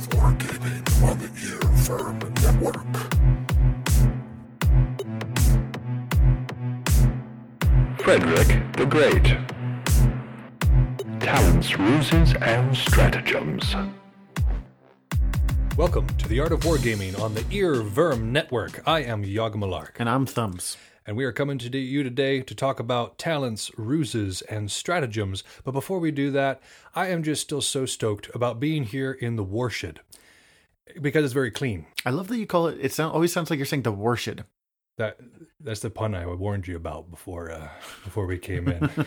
of Wargaming on the Earworm Network. Frederick the Great. Talents, ruses, and stratagems. Welcome to the Art of Wargaming on the Earworm Network. I am Yogg-Malark, And I'm Thumbs. And we are coming to you today to talk about talents, ruses, and stratagems. But before we do that, I am just still so stoked about being here in the Warshed because it's very clean. I love that you call it. It sound, always sounds like you're saying the warshed. That that's the pun I warned you about before uh, before we came in.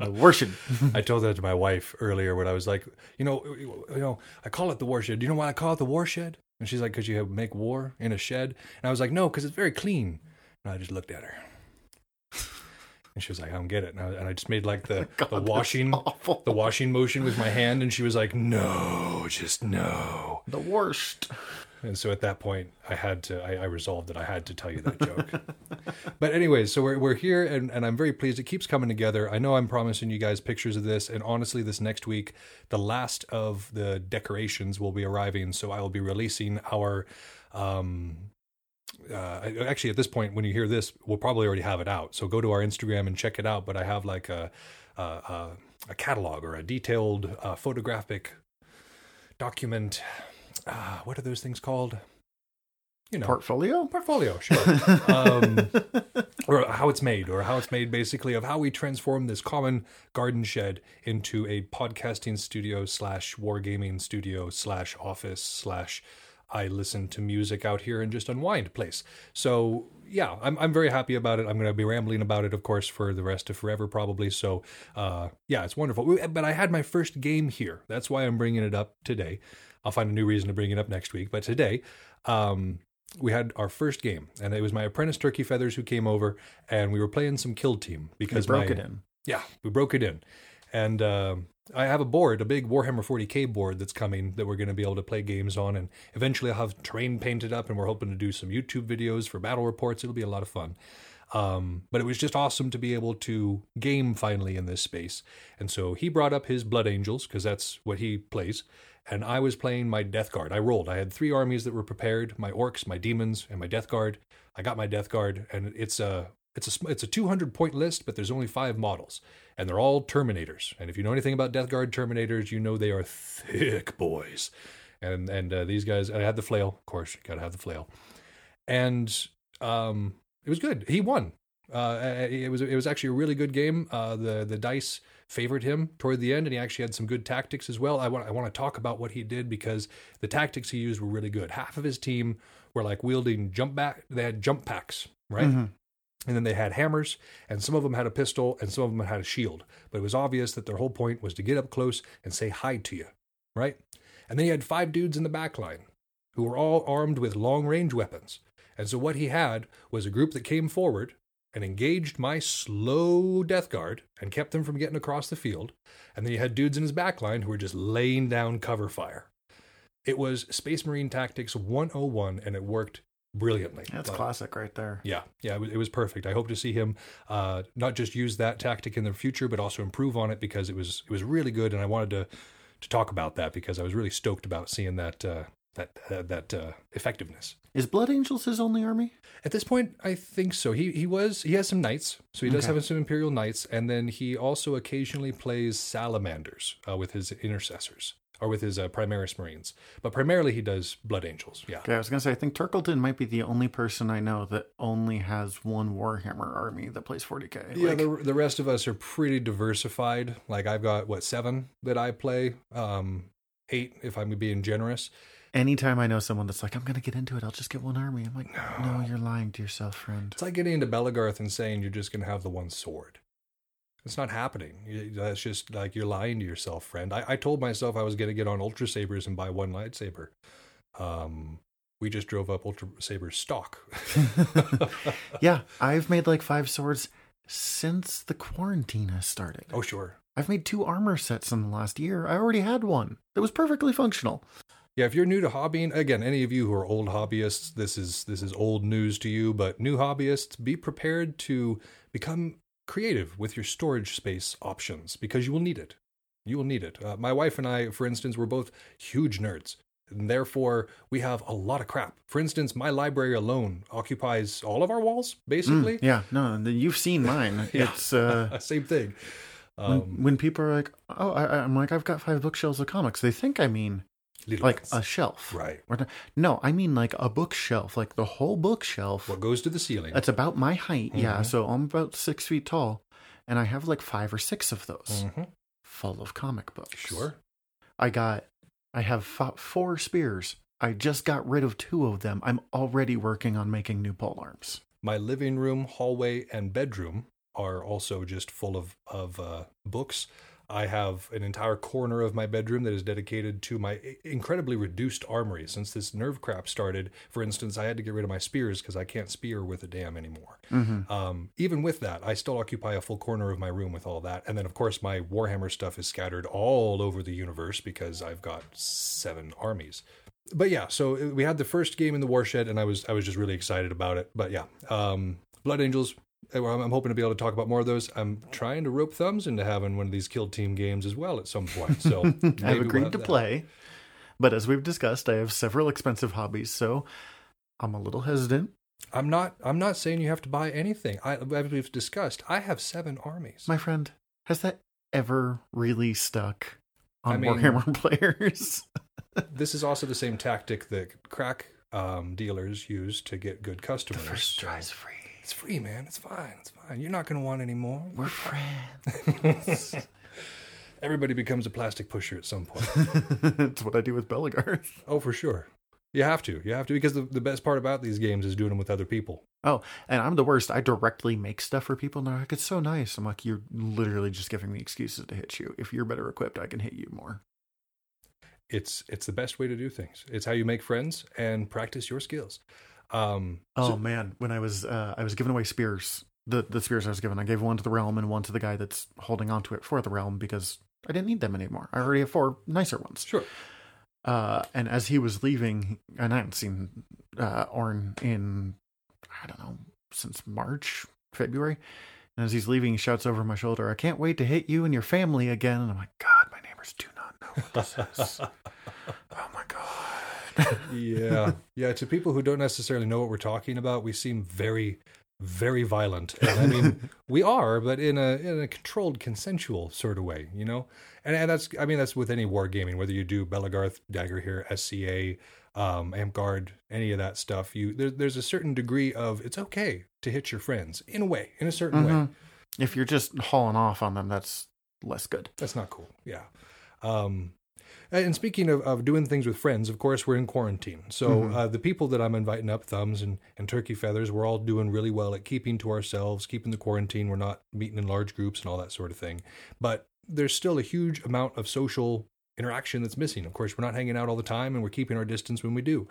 The warship. I told that to my wife earlier when I was like, you know, you know, I call it the warshed. Do you know why I call it the warshed? And she's like, because you have make war in a shed. And I was like, no, because it's very clean. And I just looked at her, and she was like, I don't get it. And I, and I just made like the the washing the washing motion with my hand, and she was like, no, just no. the worst. And so at that point, I had to, I, I resolved that I had to tell you that joke. but anyways, so we're, we're here and, and I'm very pleased. It keeps coming together. I know I'm promising you guys pictures of this. And honestly, this next week, the last of the decorations will be arriving. So I will be releasing our, um, uh, actually at this point, when you hear this, we'll probably already have it out. So go to our Instagram and check it out. But I have like a, a, a, a catalog or a detailed uh, photographic document. Uh, what are those things called? You know, Portfolio? portfolio, sure. um, or how it's made, or how it's made basically of how we transform this common garden shed into a podcasting studio slash wargaming studio slash office slash I listen to music out here and just unwind place. So yeah, I'm I'm very happy about it. I'm going to be rambling about it, of course, for the rest of forever probably. So uh, yeah, it's wonderful. But I had my first game here. That's why I'm bringing it up today. I'll find a new reason to bring it up next week. But today, um, we had our first game, and it was my apprentice Turkey Feathers who came over, and we were playing some Kill Team because we broke my- it in. Yeah, we broke it in, and um I have a board, a big Warhammer 40k board that's coming that we're going to be able to play games on, and eventually I'll have terrain painted up, and we're hoping to do some YouTube videos for battle reports. It'll be a lot of fun. Um, but it was just awesome to be able to game finally in this space. And so he brought up his Blood Angels because that's what he plays. And I was playing my Death Guard. I rolled. I had three armies that were prepared: my orcs, my demons, and my Death Guard. I got my Death Guard, and it's a it's a it's a 200 point list, but there's only five models, and they're all Terminators. And if you know anything about Death Guard Terminators, you know they are thick boys. And and uh, these guys, I had the flail, of course. You gotta have the flail, and um, it was good. He won. Uh, it was it was actually a really good game. Uh, the the dice favored him toward the end, and he actually had some good tactics as well. I want I want to talk about what he did because the tactics he used were really good. Half of his team were like wielding jump back. They had jump packs, right? And then they had hammers, and some of them had a pistol, and some of them had a shield. But it was obvious that their whole point was to get up close and say hi to you, right? And then he had five dudes in the back line who were all armed with long range weapons. And so what he had was a group that came forward and engaged my slow death guard and kept them from getting across the field. And then he had dudes in his back line who were just laying down cover fire. It was Space Marine Tactics 101, and it worked brilliantly. That's Like, classic right there. yeah, yeah, it was, it was perfect. I hope to see him uh, not just use that tactic in the future, but also improve on it because it was it was really good, and I wanted to to talk about that because I was really stoked about seeing that uh, that uh, that uh, effectiveness. Is Blood Angels his only army? At this point, I think so. He he was he has some knights, so he does Okay. have some imperial knights, and then he also occasionally plays salamanders uh, with his intercessors or with his uh, primaris marines. But primarily, he does blood angels. Yeah. Okay, I was gonna say I think Turkleton might be the only person I know that only has one Warhammer army that plays 40k. Yeah, Like, the, the rest of us are pretty diversified. Like I've got what seven that I play, um, eight if I'm being generous. anytime I know someone that's like, I'm gonna get into it, I'll just get one army. I'm like, no, you're lying to yourself, friend. It's like getting into Belegarth and saying you're just gonna have the one sword. It's not happening. That's just like you're lying to yourself, friend. I, I told myself I was gonna get on Ultra Sabers and buy one lightsaber. Um, we just drove up Ultra Saber stock. yeah, I've made like five swords since the quarantine has started. oh sure. I've made two armor sets in the last year. I already had one that was perfectly functional. Yeah, if you're new to hobbying, again, any of you who are old hobbyists, this is this is old news to you, but new hobbyists, be prepared to become creative with your storage space options because you will need it. You will need it. Uh, my wife and I, for instance, we're both huge nerds. And therefore, we have a lot of crap. For instance, my library alone occupies all of our walls, basically. Yeah, no, you've seen mine. It's uh, Same thing. when, Um, when people are like, "Oh, I, I'm like, I've got five bookshelves of comics." They think I mean little like ones. a shelf, right. Or No, I mean like a bookshelf, like the whole bookshelf. What goes to the ceiling? That's about my height. Yeah, Mhm. so I'm about six feet tall, and I have like five or six of those Mhm. full of comic books. Sure. I got, I have fo- four spears. I just got rid of two of them. I'm already working on making new pole arms. My living room, hallway, and bedroom are also just full of of uh, books. I have an entire corner of my bedroom that is dedicated to my incredibly reduced armory. Since this nerve crap started, for instance, I had to get rid of my spears because I can't spear with a dam anymore. Mm-hmm. Um, even with that, I still occupy a full corner of my room with all that. And then, of course, my Warhammer stuff is scattered all over the universe because I've got seven armies. But yeah, so uh, we had the first game in the Warshed, and I was I was just really excited about it. But yeah, um, Blood Angels. I'm hoping to be able to talk about more of those. I'm trying to rope thumbs into having one of these kill team games as well at some point. So I've we'll agreed to that. play, but as we've discussed, I have several expensive hobbies, so I'm a little hesitant. I'm not. I'm not saying you have to buy anything. I, as we've discussed, I have seven armies. My friend, has that ever really stuck on I mean- Warhammer players? this is also the same tactic that crack um, dealers use to get good customers. First So try's free. It's free, man. It's fine. It's fine. You're not going to want any more. We're friends. Everybody becomes a plastic pusher at some point. That's what I do with Belegarth. oh, for sure. You have to. You have to because the, the best part about these games is doing them with other people. Oh, and I'm the worst. I directly make stuff for people, and they're like, "It's so nice." I'm like, "You're literally just giving me excuses to hit you. If you're better equipped, I can hit you more." It's it's the best way to do things. It's how you make friends and practice your skills. Um, Oh so- man, when I was uh, I was giving away spears, the the spears I was given, I gave one to the realm and one to the guy that's holding onto it for the realm because I didn't need them anymore. I already have four nicer ones. sure. Uh, and as he was leaving, and I hadn't seen uh, Orn in I don't know since March, February. And as he's leaving, he shouts over my shoulder, "I can't wait to hit you and your family again." And I'm like, "God, my neighbors do not know what this is." oh my god. Yeah yeah to people who don't necessarily know what we're talking about we seem very very violent and i mean we are but in a in a controlled consensual sort of way you know and, and that's i mean that's with any wargaming whether you do belegarth dagger here sca um Amtgard any of that stuff you there, there's a certain degree of it's okay to hit your friends in a way in a certain way Mhm. If you're just hauling off on them, that's less good. that's not cool. Yeah. Um, and speaking of, of doing things with friends, of course, we're in quarantine. So Mhm. uh, the people that I'm inviting up, Thumbs and, and Turkey Feathers, we're all doing really well at keeping to ourselves, keeping the quarantine. We're not meeting in large groups and all that sort of thing. But there's still a huge amount of social interaction that's missing. Of course, we're not hanging out all the time and we're keeping our distance when we do.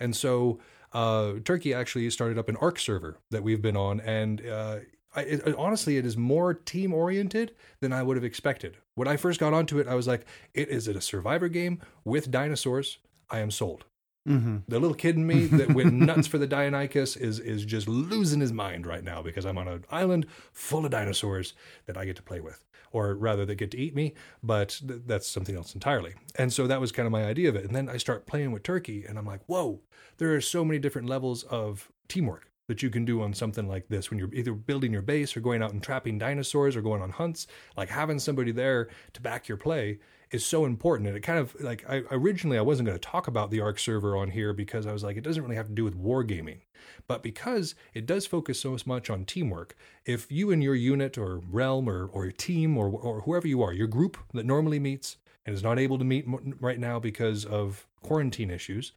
And so uh, Turkey actually started up an ARK server that we've been on. And uh, I, it, honestly, it is more team oriented than I would have expected. When I first got onto it, I was like, it is it a survivor game with dinosaurs? I am sold. Mm-hmm. The little kid in me that went nuts for the Deinonychus is is just losing his mind right now because I'm on an island full of dinosaurs that I get to play with, or rather, that get to eat me. But th- that's something else entirely. And so that was kind of my idea of it. And then I start playing with Turkey, and I'm like, whoa, there are so many different levels of teamwork that you can do on something like this when you're either building your base or going out and trapping dinosaurs or going on hunts. Like having somebody there to back your play is so important. And it kind of like I originally I wasn't going to talk about the ARK server on here because I was like it doesn't really have to do with wargaming. But because it does focus so much on teamwork if you and your unit or realm or or team or or whoever you are your group that normally meets and is not able to meet right now because of quarantine issues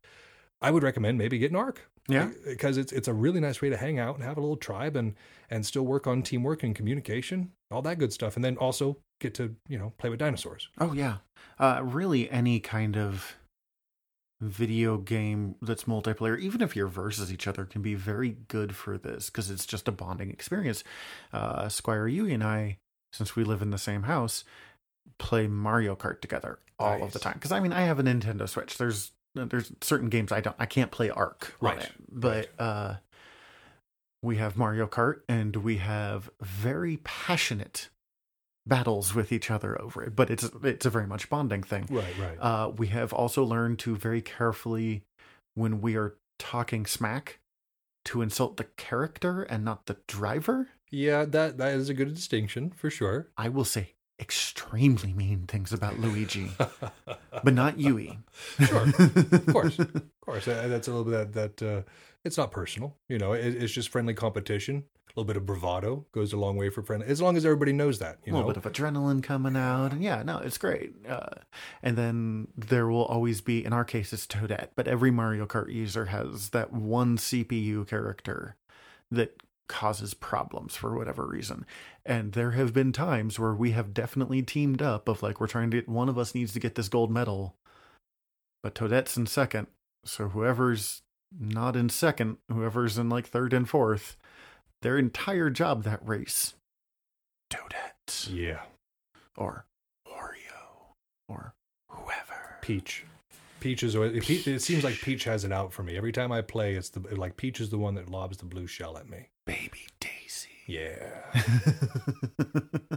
I would recommend maybe get an ARK Yeah. because it's it's a really nice way to hang out and have a little tribe and and still work on teamwork and communication all that good stuff and then also get to you know play with dinosaurs Oh yeah. Uh, really, any kind of video game that's multiplayer, even if you're versus each other, can be very good for this because it's just a bonding experience. Uh, Squire Yui and I, since we live in the same house, play Mario Kart together all of the time. Because I mean, I have a Nintendo Switch. There's there's certain games I don't I can't play Ark Right, it, but uh, we have Mario Kart and we have very passionate battles with each other over it, but it's it's a very much bonding thing. Right, right. Uh, we have also learned to very carefully, when we are talking smack, to insult the character and not the driver. yeah, that that is a good distinction for sure. I will say extremely mean things about Luigi, but not Yui. Sure, of course, of course. Uh, That's a little bit that that uh, it's not personal. You know, it, it's just friendly competition. A little bit of bravado goes a long way for friendly. As long as everybody knows that, you know, a little know. bit of adrenaline coming out, and yeah, no, it's great. Uh, and then there will always be, in our case, it's Toadette, but every Mario Kart user has that one CPU character that causes problems for whatever reason. And there have been times where we have definitely teamed up of like we're trying to get one of us needs to get this gold medal, but Toadette's in second, so whoever's not in second, whoever's in like third and fourth, their entire job that race. Toadette yeah, or Oreo or whoever. Peach. Peach is. always- It seems like Peach has it out for me every time I play. It's the like Peach is the one that lobs the blue shell at me. Baby Daisy. Yeah.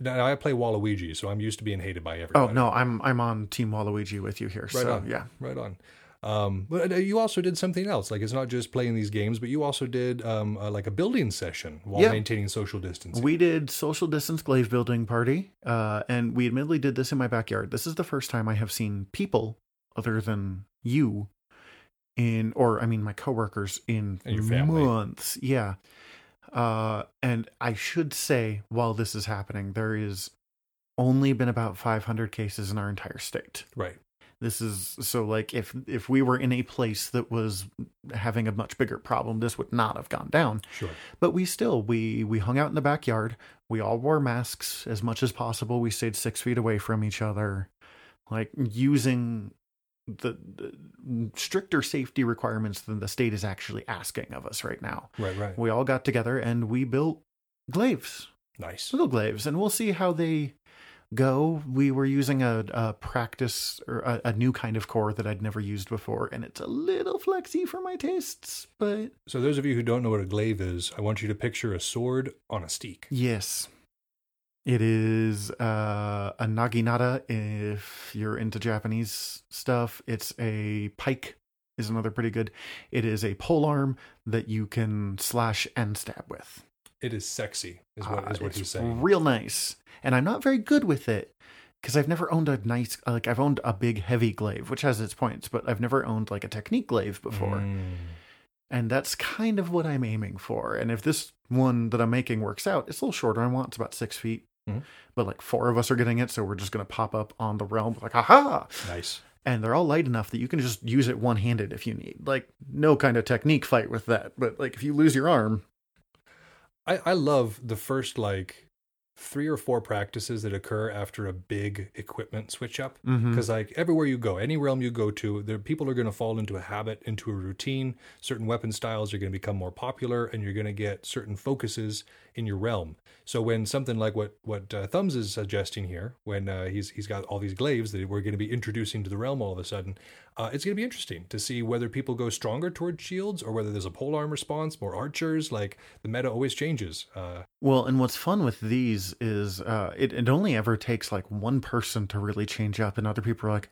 now I play Waluigi, so I'm used to being hated by everybody. oh no, I'm I'm on Team Waluigi with you here. Right so on. yeah. Right on. Um, but uh, you also did something else. Like it's not just playing these games, but you also did um, uh, like a building session while Yeah. maintaining social distance. We did social distance glaive building party, uh, and we admittedly did this in my backyard. This is the first time I have seen people other than you in, or I mean, my coworkers in And your family. months. Yeah. Uh, and I should say, while this is happening, there is only been about 500 cases in our entire state. right. This is so like if if we were in a place that was having a much bigger problem, this would not have gone down. Sure. But we still we we hung out in the backyard. We all wore masks as much as possible. We stayed six feet away from each other, like using the, the mm, stricter safety requirements than the state is actually asking of us right now. Right. Right. We all got together and we built glaives, Nice. little glaives, and we'll see how they go. We were using a, a practice or a, a new kind of core that I'd never used before, and it's a little flexy for my tastes, but So those of you who don't know what a glaive is, I want you to picture a sword on a stake. Yes. It is uh, a naginata if you're into Japanese stuff. It's a pike is another pretty good. It is a pole arm that you can slash and stab with. It is sexy, is what Uh, is what he's saying. Real nice. And I'm not very good with it because I've never owned a nice like I've owned a big heavy glaive, which has its points, but I've never owned like a technique glaive before. Mm. And that's kind of what I'm aiming for. And if this one that I'm making works out, it's a little shorter. I want it's about six feet. Mhm. But like four of us are getting it, so we're just gonna pop up on the realm like aha. Nice. And they're all light enough that you can just use it one handed if you need. Like no kind of technique fight with that. But like if you lose your arm, I, I love the first like three or four practices that occur after a big equipment switch up. Because like everywhere you go, any realm you go to, there people are going to fall into a habit, into a routine. Certain weapon styles are going to become more popular, and you're going to get certain focuses in your realm. So when something like what what uh, Thumbs is suggesting here, when uh, he's he's got all these glaives that we're going to be introducing to the realm all of a sudden, uh, it's going to be interesting to see whether people go stronger towards shields or whether there's a polearm response, more archers. Like the meta always changes. Uh, Well, and what's fun with these is uh, it, it only ever takes like one person to really change up, and other people are like,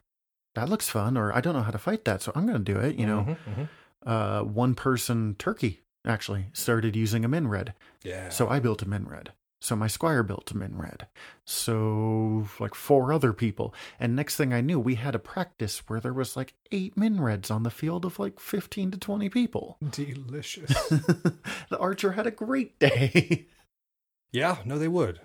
that looks fun, or I don't know how to fight that, so I'm going to do it. You know, mhm, mhm. uh, one person, Turkey, actually started using a MinRed. yeah. So I built a MinRed. So my squire built a MinRed. So like four other people. And next thing I knew, we had a practice where there was like eight MinReds on the field of like 15 to 20 people. delicious. the archer had a great day. Yeah, no, they would.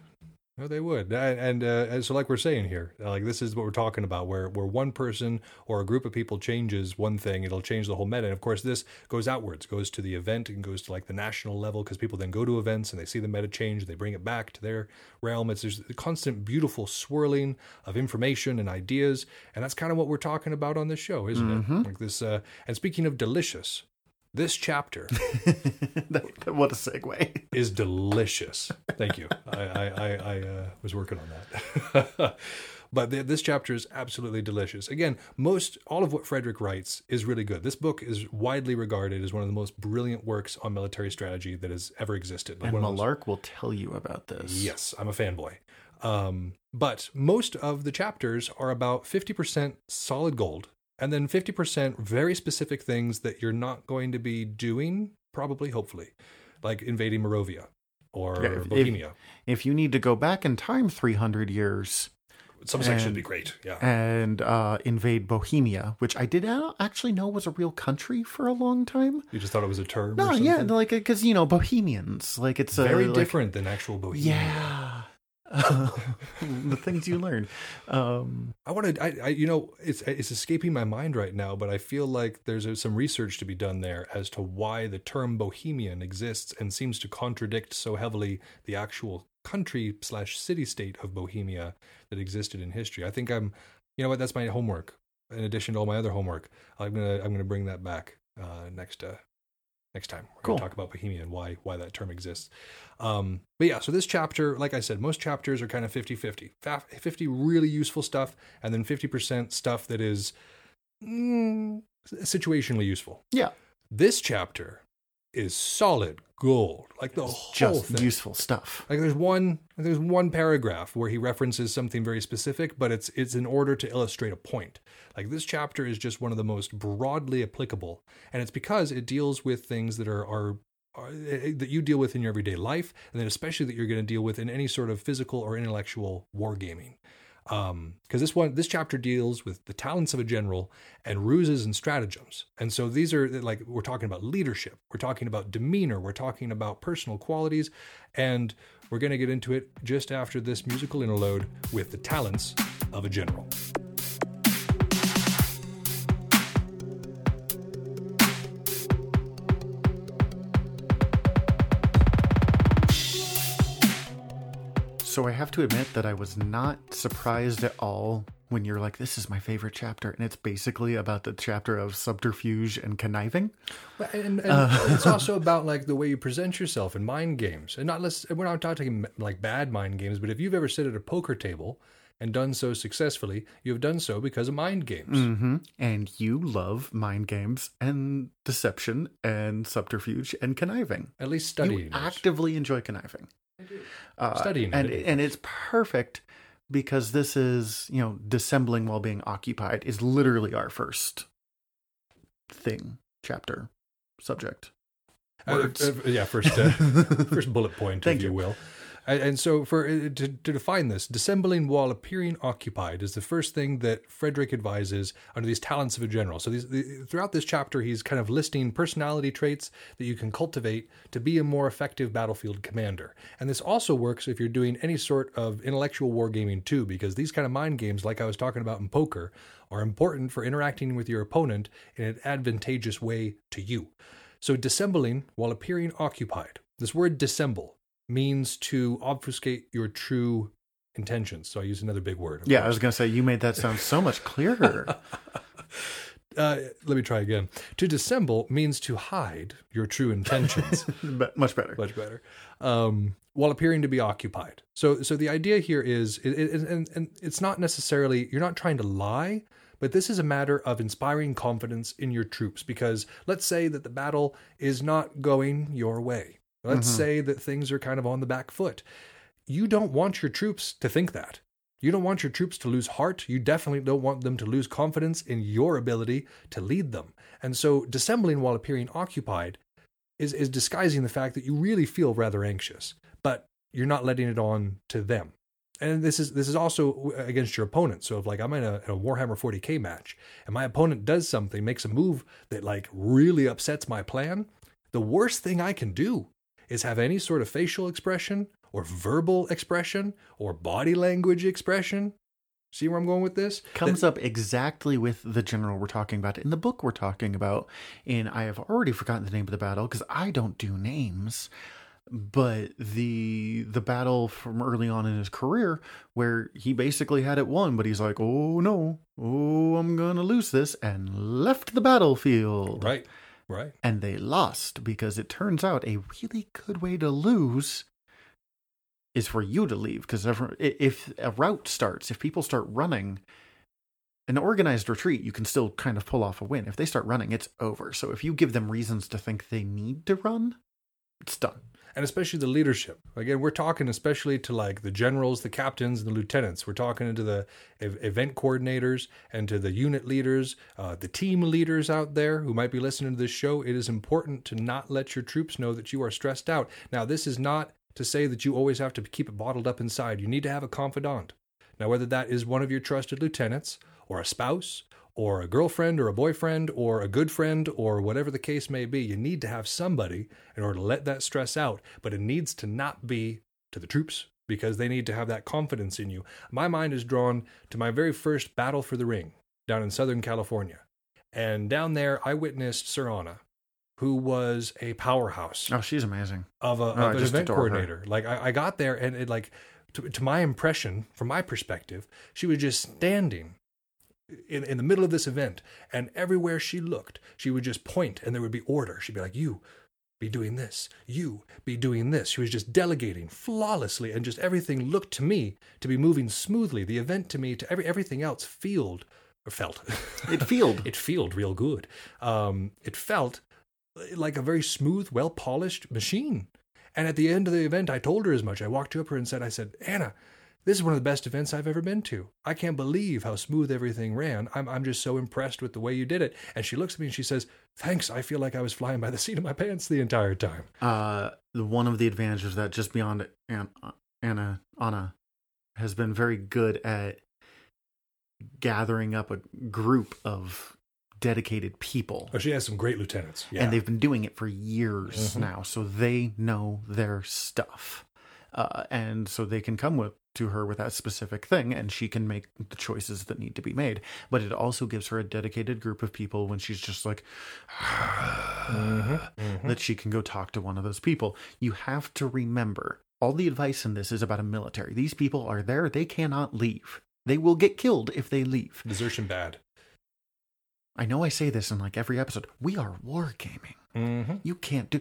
No, they would. And, and, uh, and so, like we're saying here, uh, like this is what we're talking about, where where one person or a group of people changes one thing, it'll change the whole meta. And of course, this goes outwards, goes to the event, and goes to like the national level because people then go to events and they see the meta change, they bring it back to their realm. It's there's a constant, beautiful swirling of information and ideas, and that's kind of what we're talking about on this show, isn't it? Like this. Uh, and speaking of delicious, this chapter That- what a segue. is delicious. Thank you. I I I, I uh, was working on that. But th- this chapter is absolutely delicious. Again, most all of what Frederick writes is really good. This book is widely regarded as one of the most brilliant works on military strategy that has ever existed. Like And of those- will tell you about this. Yes, I'm a fanboy. Um, but most of the chapters are about 50% solid gold and then 50% very specific things that you're not going to be doing, probably, hopefully, like invading Moravia or Yeah, if- if- Bohemia. If you need to go back in time 300 years Some section would be great. Yeah. and uh, invade Bohemia, which I did actually know was a real country for a long time. You just thought it was a term? No, or something? yeah, like because you know Bohemians, like it's Very like- different than actual Bohemia. Yeah, the things you learn. Um, I want to, I, I, you know, it's it's escaping my mind right now, but I feel like there's some research to be done there as to why the term Bohemian exists and seems to contradict so heavily the actual country slash city state of Bohemia that existed in history. I think I'm, you know what, that's my homework. In addition to all my other homework, I'm gonna I'm gonna bring that back uh, next uh, next time. We're Cool. gonna talk about Bohemia and why why that term exists. Um, but yeah, so this chapter, like I said, most chapters are kind of 50-50. 50 really useful stuff, and then 50% stuff that is mm, situationally useful. yeah, This chapter is solid gold, like the whole just thing. useful stuff. Like there's one there's one paragraph where he references something very specific, but it's it's in order to illustrate a point. Like this chapter is just one of the most broadly applicable, and it's because it deals with things that are are, are that you deal with in your everyday life, and then especially that you're going to deal with in any sort of physical or intellectual wargaming. Um, because this one, this chapter deals with the talents of a general and ruses and stratagems. And so these are like, we're talking about leadership, we're talking about demeanor, we're talking about personal qualities, and we're going to get into it just after this musical interlude with the talents of a general. So I have to admit that I was not surprised at all when you're like, "This is my favorite chapter," and it's basically about the chapter of subterfuge and conniving. And, and it's also about like the way you present yourself in mind games, and not less. We're not talking like bad mind games, but if you've ever sit at a poker table and done so successfully, you have done so because of mind games. hmm And you love mind games and deception and subterfuge and conniving. At least studying. You actively enjoy conniving. Uh, Studying and it. and it's perfect because this is you know dissembling while being occupied is literally our first thing chapter subject Uh, uh, yeah, first uh, first bullet point, Thank if you, you. will. And, so, for uh, to, to define this, dissembling while appearing occupied is the first thing that Frederick advises under these talents of a general. So, these, the, throughout this chapter, he's kind of listing personality traits that you can cultivate to be a more effective battlefield commander. And this also works if you're doing any sort of intellectual wargaming too, because these kind of mind games, like I was talking about in poker, are important for interacting with your opponent in an advantageous way to you. So, dissembling while appearing occupied. This word dissemble means to obfuscate your true intentions. So, I use another big word. yeah i was gonna say you made that sound so much clearer Uh, let me try again. To dissemble means to hide your true intentions. much better much better um, while appearing to be occupied so so the idea here is it, it, and, and it's not necessarily you're not trying to lie but this is a matter of inspiring confidence in your troops because let's say that the battle is not going your way let's mm-hmm. say that things are kind of on the back foot you don't want your troops to think that you don't want your troops to lose heart. You definitely don't want them to lose confidence in your ability to lead them. And so, dissembling while appearing occupied is is disguising the fact that you really feel rather anxious, but you're not letting it on to them. And this is this is also against your opponent. So if like I'm in a, in a Warhammer 40k match and my opponent does something, makes a move that like really upsets my plan, the worst thing I can do is have any sort of facial expression or verbal expression or body language expression. See where I'm going with this? comes up exactly with the general we're talking about in the book we're talking about and i have already forgotten the name of the battle because i don't do names but the the battle from early on in his career where he basically had it won but he's like oh no oh i'm gonna lose this and left the battlefield Right. Right. and they lost because it turns out a really good way to lose is for you to leave because if a rout starts, if people start running, an organized retreat, you can still kind of pull off a win. If they start running, it's over. So if you give them reasons to think they need to run, it's done. And especially the leadership. Again, we're talking especially to like the generals, the captains, and the lieutenants. We're talking to the ev- event coordinators and to the unit leaders, uh, the team leaders out there who might be listening to this show. It is important to not let your troops know that you are stressed out. Now, this is not to say that you always have to keep it bottled up inside. You need to have a confidant. Now, whether that is one of your trusted lieutenants or a spouse or a girlfriend or a boyfriend or a good friend or whatever the case may be, you need to have somebody in order to let that stress out. But it needs to not be to the troops because they need to have that confidence in you. My mind is drawn to my very first battle for the ring down in Southern California. And down there, I witnessed Sir Anna, who was a powerhouse Oh, she's amazing. of, a, Oh, of an event adore her. coordinator. Like I, I got there and it like to, to my impression, from my perspective, she was just standing in, in the middle of this event and everywhere she looked, she would just point and there would be order. She'd be like, You be doing this, you be doing this. She was just delegating flawlessly and just everything looked to me to be moving smoothly. The event to me to every everything else felt or felt. It field. it felt real good. Um, it felt like a very smooth, well polished machine. And at the end of the event, I told her as much. I walked up to her and said, I said, Anna, this is one of the best events I've ever been to. I can't believe how smooth everything ran. I'm, I'm just so impressed with the way you did it. And she looks at me and she says, Thanks. I feel like I was flying by the seat of my pants the entire time. Uh, one of the advantages that just beyond Anna Anna has been very good at gathering up a group of dedicated people. Oh, she has some great lieutenants. Yeah. Mm-hmm. and they've been doing it for years now, so they know their stuff, uh, and so they can come with to her with that specific thing, and she can make the choices that need to be made. But it also gives her a dedicated group of people when she's just like Mm-hmm. that she can go talk to one of those people. You have to remember. All the advice in this is about a military. These people are there. They cannot leave. They will get killed if they leave. Desertion bad. I know I say this in like every episode. We are wargaming. Mm-hmm. You can't do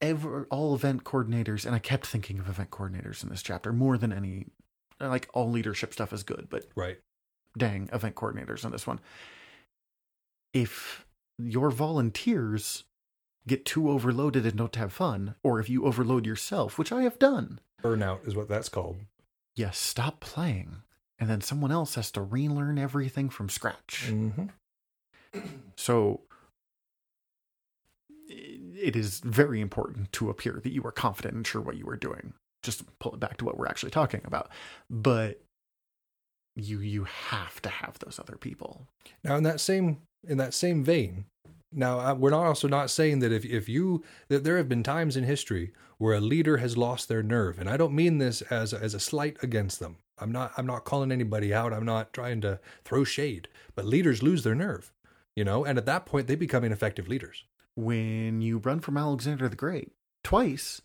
ever all event coordinators, and I kept thinking of event coordinators in this chapter more than any. Like all leadership stuff is good, but Right. dang, event coordinators on this one. If your volunteers get too overloaded and don't have fun, or if you overload yourself, which I have done, Burnout is what that's called. you stop playing, and then someone else has to relearn everything from scratch. Mm-hmm. So it is very important to appear that you are confident and sure what you are doing. Just pull it back to what we're actually talking about. But you you have to have those other people. Now, in that same in that same vein, now uh, we're not also not saying that if if you that there have been times in history where a leader has lost their nerve, and I don't mean this as as a slight against them. I'm not I'm not calling anybody out. I'm not trying to throw shade, but leaders lose their nerve, you know, and at that point they become ineffective leaders. When you run from Alexander the Great twice,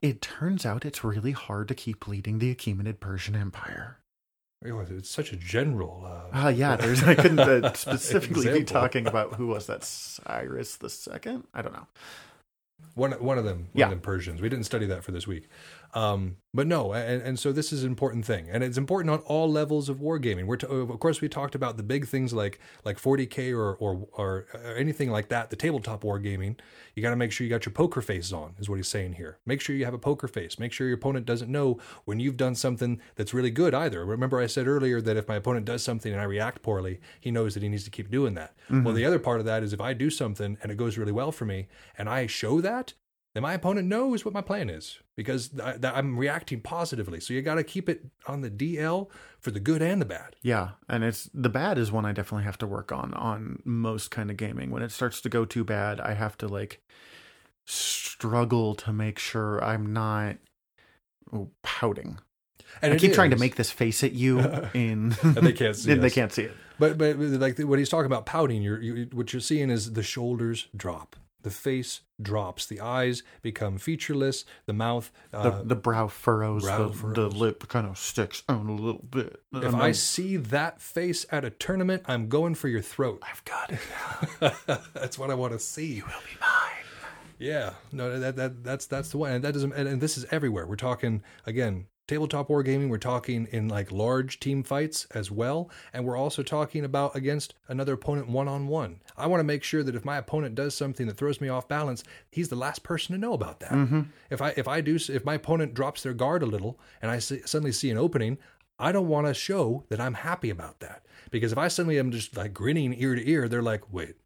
it turns out it's really hard to keep leading the Achaemenid Persian Empire. It's such a general. Uh, Ah, yeah, there's I couldn't uh, specifically be talking about who was that Cyrus the Second. I don't know. one one of them one Yeah. of them Persians. We didn't study that for this week, um, but no, and, and so this is an important thing, and it's important on all levels of wargaming. We're to, of course we talked about the big things like like 40k or or or anything like that. The tabletop wargaming, you got to make sure you got your poker face on, is what he's saying here. Make sure you have a poker face. Make sure your opponent doesn't know when you've done something that's really good either. Remember I said earlier that if my opponent does something and I react poorly, he knows that he needs to keep doing that. Well, the other part of that is if I do something and it goes really well for me, and I show that then my opponent knows what my plan is because I, that I'm reacting positively. So you got to keep it on the DL for the good and the bad. Yeah, and it's the bad is one I definitely have to work on on most kind of gaming. When it starts to go too bad, I have to like struggle to make sure I'm not oh, pouting. And I keep trying to make this face at you in And they can't see they can't see it. But but like what he's talking about pouting, you're you, what you're seeing is the shoulders drop, the face drops, the eyes become featureless, the mouth. The, Uh, the brow furrows, brow the, furrows. the lip kind of sticks out a little bit. if I I'm- see that face at a tournament, I'm going for your throat. I've got it. That's what I want to see. You will be mine. Yeah, no, that that that's that's the one, and that doesn't, and, and this is everywhere. We're talking again, tabletop wargaming, we're talking in like large team fights as well. And we're also talking about against another opponent one on one. I want to make sure that if my opponent does something that throws me off balance, he's the last person to know about that. Mm-hmm. If I if I do if my opponent drops their guard a little and I see, suddenly see an opening, I don't want to show that I'm happy about that because if I suddenly am just like grinning ear to ear, they're like, wait,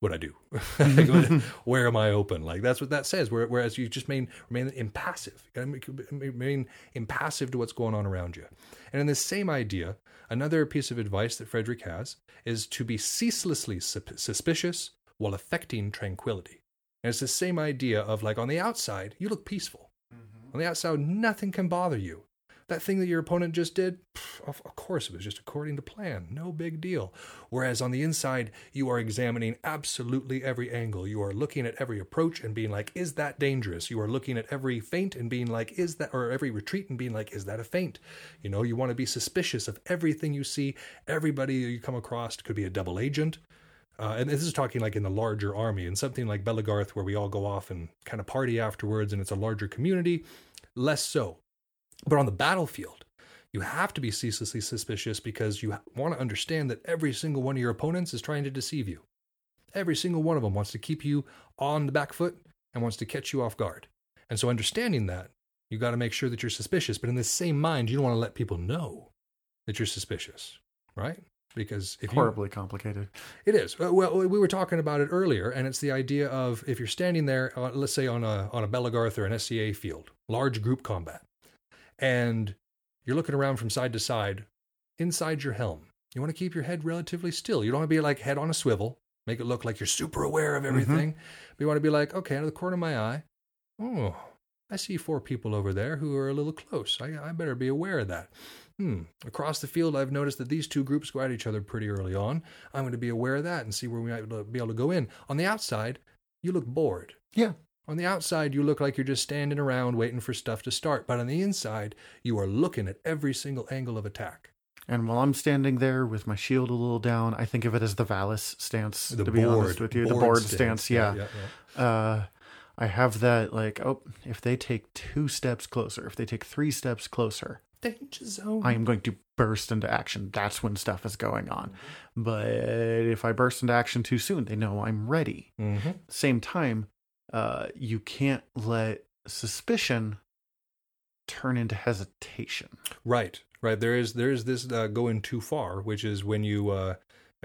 what I do? Mm-hmm. Where am I open? Like that's what that says. Whereas you just remain remain impassive, remain impassive to what's going on around you. And in this same idea, another piece of advice that Frederick has is to be ceaselessly suspicious while affecting tranquility. And it's the same idea of like on the outside, you look peaceful. Mm-hmm. On the outside, nothing can bother you. That thing that your opponent just did, pff, of, course, it was just according to plan. No big deal. Whereas on the inside, you are examining absolutely every angle. You are looking at every approach and being like, is that dangerous? You are looking at every feint and being like, is that, or every retreat and being like, is that a feint? You know, you want to be suspicious of everything you see. Everybody you come across could be a double agent. Uh, and this is talking like in the larger army and something like Belegarth, where we all go off and kind of party afterwards and it's a larger community, less so. But on the battlefield, you have to be ceaselessly suspicious because you want to understand that every single one of your opponents is trying to deceive you. Every single one of them wants to keep you on the back foot and wants to catch you off guard. And so, understanding that, you got to make sure that you're suspicious. But in the same mind, you don't want to let people know that you're suspicious, right? Because if you, Horribly complicated. it is. Uh, Well, we were talking about it earlier, and it's the idea of if you're standing there, uh, let's say on a on a Belegarth or an SCA field, large group combat, and you're looking around from side to side, inside your helm, you want to keep your head relatively still. You don't want to be like head on a swivel, make it look like you're super aware of everything. But you want to be like, okay, out of the corner of my eye, oh, I see four people over there who are a little close. I, I better be aware of that. Hmm. Across the field, I've noticed that these two groups go at each other pretty early on. I'm going to be aware of that and see where we might be able to go in. On the outside, you look bored. Yeah. On the outside, you look like you're just standing around waiting for stuff to start. But on the inside, you are looking at every single angle of attack. And while I'm standing there with my shield a little down, I think of it as the Valis stance. The to be board, honest with you, the bored stance. yeah. yeah, yeah. Uh, I have that like, oh, if they take two steps closer, if they take three steps closer, Danger zone. I am going to burst into action. That's when stuff is going on. But if I burst into action too soon, they know I'm ready. mm-hmm. Same time, uh, you can't let suspicion turn into hesitation. Right, right. There is there is this uh, going too far, which is when you uh,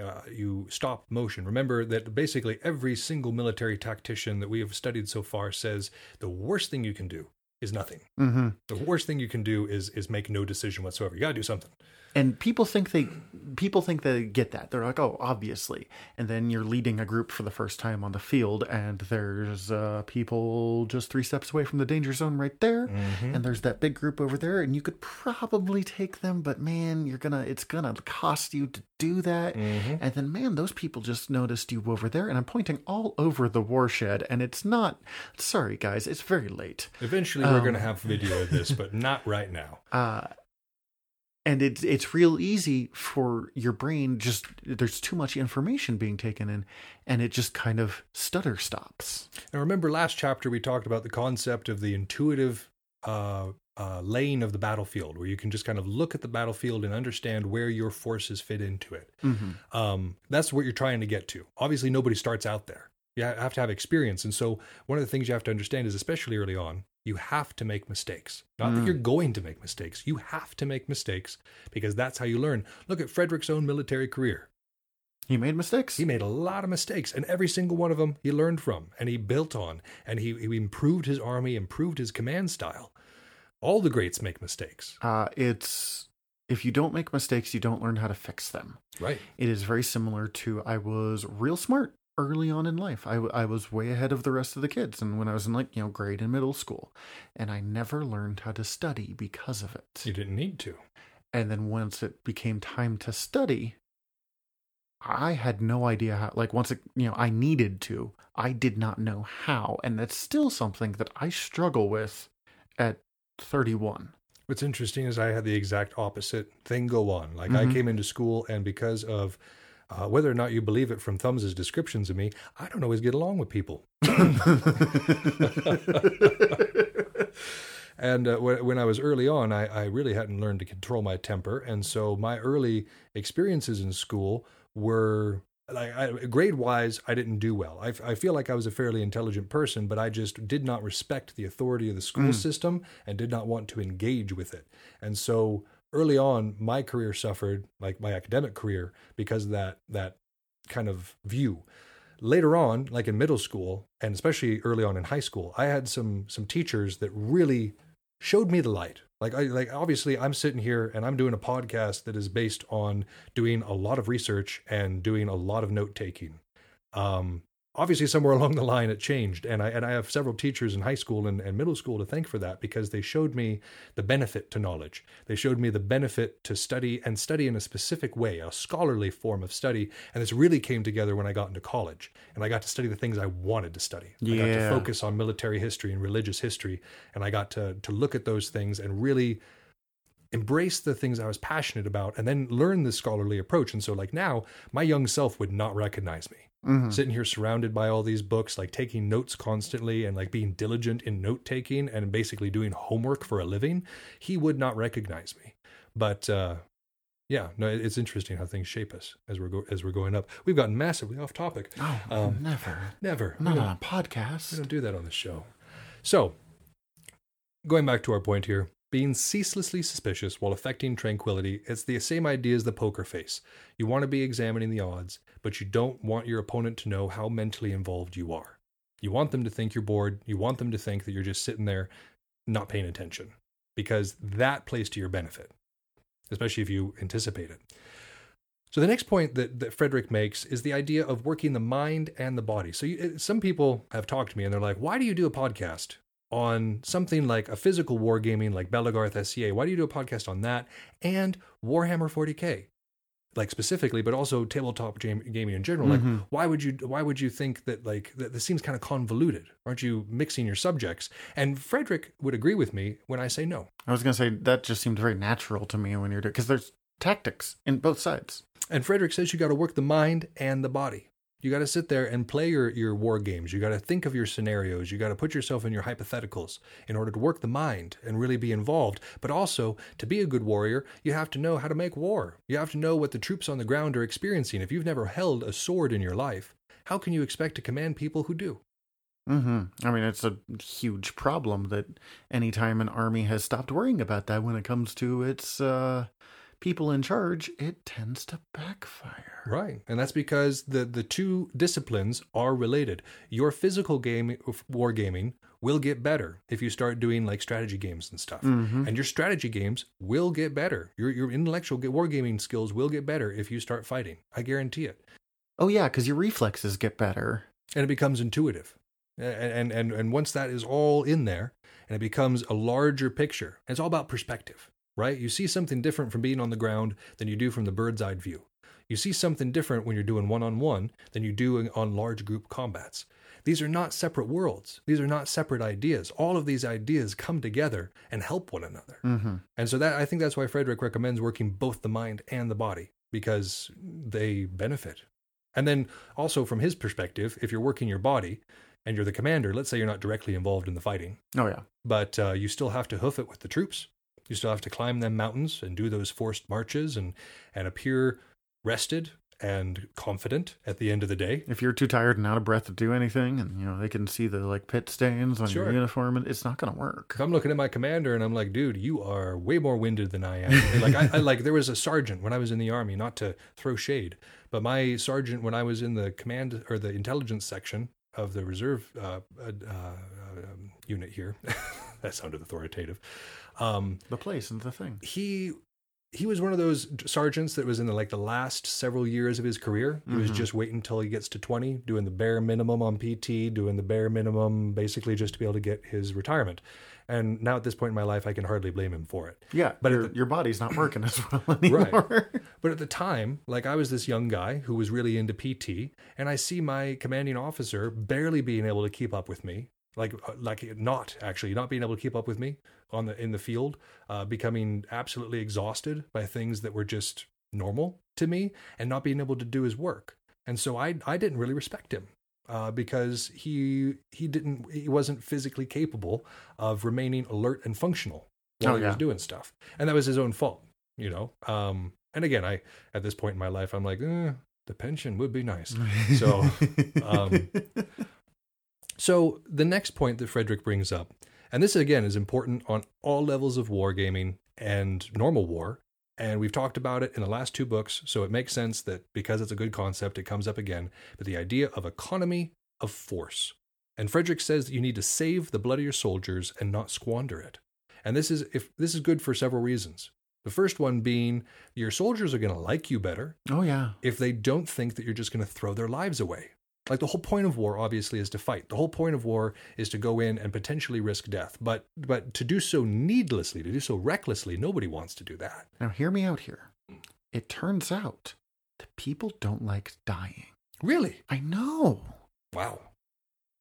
uh, you stop motion. Remember that basically every single military tactician that we have studied so far says the worst thing you can do is nothing. Mm-hmm. The worst thing you can do is is make no decision whatsoever. You got to do something. And people think they people think they get that. They're like oh obviously. And then you're leading a group for the first time on the field and there's uh, people just three steps away from the danger zone right there. Mm-hmm. And there's that big group over there and you could probably take them but man you're gonna it's gonna cost you to do that. Mm-hmm. And then man those people just noticed you over there and i'm pointing all over the warshed and it's not sorry guys it's very late. Eventually, we're um, going to have video of this, but not right now. Uh, and it's it's real easy for your brain just there's too much information being taken in and it just kind of stutter stops Now, remember last chapter we talked about the concept of the intuitive uh, uh, lane of the battlefield, where you can just kind of look at the battlefield and understand where your forces fit into it. Um, that's what you're trying to get to. Obviously, nobody starts out there. You have to have experience, and so one of the things you have to understand is, especially early on, you have to make mistakes. Not that you're going to make mistakes. You have to make mistakes because that's how you learn. Look at Frederick's own military career. he made mistakes He made a lot of mistakes, and every single one of them he learned from and he built on, and he, he improved his army, improved his command style. All the greats make mistakes, uh, it's if you don't make mistakes you don't learn how to fix them right? it is very similar to i was real smart early on in life I, I was way ahead of the rest of the kids and when i was in like you know grade and middle school and i never learned how to study because of it You didn't need to. and then once it became time to study i had no idea how like once it you know i needed to i did not know how and that's still something that i struggle with at 31 What's interesting is I had the exact opposite thing go on. Like I mm-hmm. came into school, and because of uh, whether or not you believe it from Thumbs' descriptions of me, I don't always get along with people. And uh, when, when I was early on, I, I really hadn't learned to control my temper. And so my early experiences in school were like I, grade wise, I didn't do well. I, I feel like I was a fairly intelligent person, but I just did not respect the authority of the school system and did not want to engage with it. And so early on, my career suffered, like my academic career, because of that that kind of view. Later on, like in middle school and especially early on in high school, I had some some teachers that really showed me the light. Like I like obviously I'm sitting here and I'm doing a podcast that is based on doing a lot of research and doing a lot of note taking. Um obviously somewhere along the line it changed and I and I have several teachers in high school and, and middle school to thank for that because they showed me the benefit to knowledge. They showed me the benefit to study and study in a specific way, a scholarly form of study. And this really came together when I got into college and I got to study the things I wanted to study. yeah. I got to focus on military history and religious history and I got to to look at those things and really embrace the things I was passionate about and then learn this scholarly approach. And so like now, my young self would not recognize me. Sitting here surrounded by all these books, like taking notes constantly and like being diligent in note taking and basically doing homework for a living, he would not recognize me. But uh yeah, no, it's interesting how things shape us as we're go- as we're going up. We've gotten massively off topic. Oh, Um, never. Never. Not on a podcast. we don't do that on the show. So, going back to our point here, being ceaselessly suspicious while affecting tranquility, it's the same idea as the poker face. You want to be examining the odds, but you don't want your opponent to know how mentally involved you are. You want them to think you're bored. You want them to think that you're just sitting there not paying attention because that plays to your benefit, especially if you anticipate it. So the next point that, that Frederick makes is the idea of working the mind and the body. So you, some people have talked to me and they're like, "Why do you do a podcast on something like a physical wargaming like Belegarth SCA? Why do you do a podcast on that and Warhammer 40k?" Like specifically, but also tabletop jam- gaming in general. Like, mm-hmm. why would you? Why would you think that? Like, that this seems kind of convoluted. Aren't you mixing your subjects? And Frederick would agree with me when I say no. I was gonna say that just seemed very natural to me when you're doing because there's tactics in both sides. And Frederick says you got to work the mind and the body. You got to sit there and play your, your war games. You got to think of your scenarios. You got to put yourself in your hypotheticals in order to work the mind and really be involved. But also, to be a good warrior, you have to know how to make war. You have to know what the troops on the ground are experiencing. If you've never held a sword in your life, how can you expect to command people who do? Mm-hmm. I mean, it's a huge problem that anytime an army has stopped worrying about that when it comes to its uh, people in charge, it tends to backfire. Right. And that's because the, the two disciplines are related. Your physical game war gaming will get better if you start doing like strategy games and stuff. Mhm. And your strategy games will get better. Your your intellectual ga- wargaming skills will get better if you start fighting. I guarantee it. Oh yeah, because your reflexes get better. And it becomes intuitive. And and and, and once that is all in there and it becomes a larger picture. It's all about perspective, right? You see something different from being on the ground than you do from the bird's eye view. You see something different when you're doing one on one than you do on large group combats. These are not separate worlds. These are not separate ideas. All of these ideas come together and help one another. hmm And so that I think that's why Frederick recommends working both the mind and the body because they benefit. And then also from his perspective, if you're working your body and you're the commander, let's say you're not directly involved in the fighting, Oh yeah. but uh, you still have to hoof it with the troops. You still have to climb them mountains and do those forced marches and and appear rested and confident at the end of the day. If you're too tired and out of breath to do anything, and you know they can see the like pit stains on Sure. your uniform, and it's not going to work. If I'm looking at my commander and I'm like, dude, you are way more winded than I am. Like, I, I like there was a sergeant when I was in the army, not to throw shade, but my sergeant when I was in the command or the intelligence section of the reserve uh, uh, uh, um, unit here, that sounded authoritative. Um, The place and the thing. he he was one of those sergeants that was in the, like the last several years of his career. He was just waiting until he gets to 20, doing the bare minimum on PT, doing the bare minimum basically just to be able to get his retirement. And now at this point in my life, I can hardly blame him for it. Yeah, But your, the- your body's not working as well anymore. But at the time, like I was this young guy who was really into PT, and I see my commanding officer barely being able to keep up with me, like uh, like not actually not being able to keep up with me on the in the field, uh, becoming absolutely exhausted by things that were just normal to me, and not being able to do his work. And so I I didn't really respect him. uh, because he he didn't he wasn't physically capable of remaining alert and functional while Oh, he was doing stuff, and that was his own fault, you know. Um, and again, I at this point in my life, I'm like, eh, the pension would be nice. So, um, so the next point that Frederick brings up, and this again is important on all levels of wargaming and normal war, and we've talked about it in the last two books, so it makes sense that because it's a good concept, it comes up again. But the idea of economy of force. And Frederick says that you need to save the blood of your soldiers and not squander it. And this is if this is good for several reasons. The first one being your soldiers are going to like you better oh yeah. if they don't think that you're just going to throw their lives away. Like the whole point of war obviously is to fight. The whole point of war is to go in and potentially risk death. But but to do so needlessly, to do so recklessly, nobody wants to do that. Now hear me out here. It turns out that people don't like dying. Really? I know. Wow.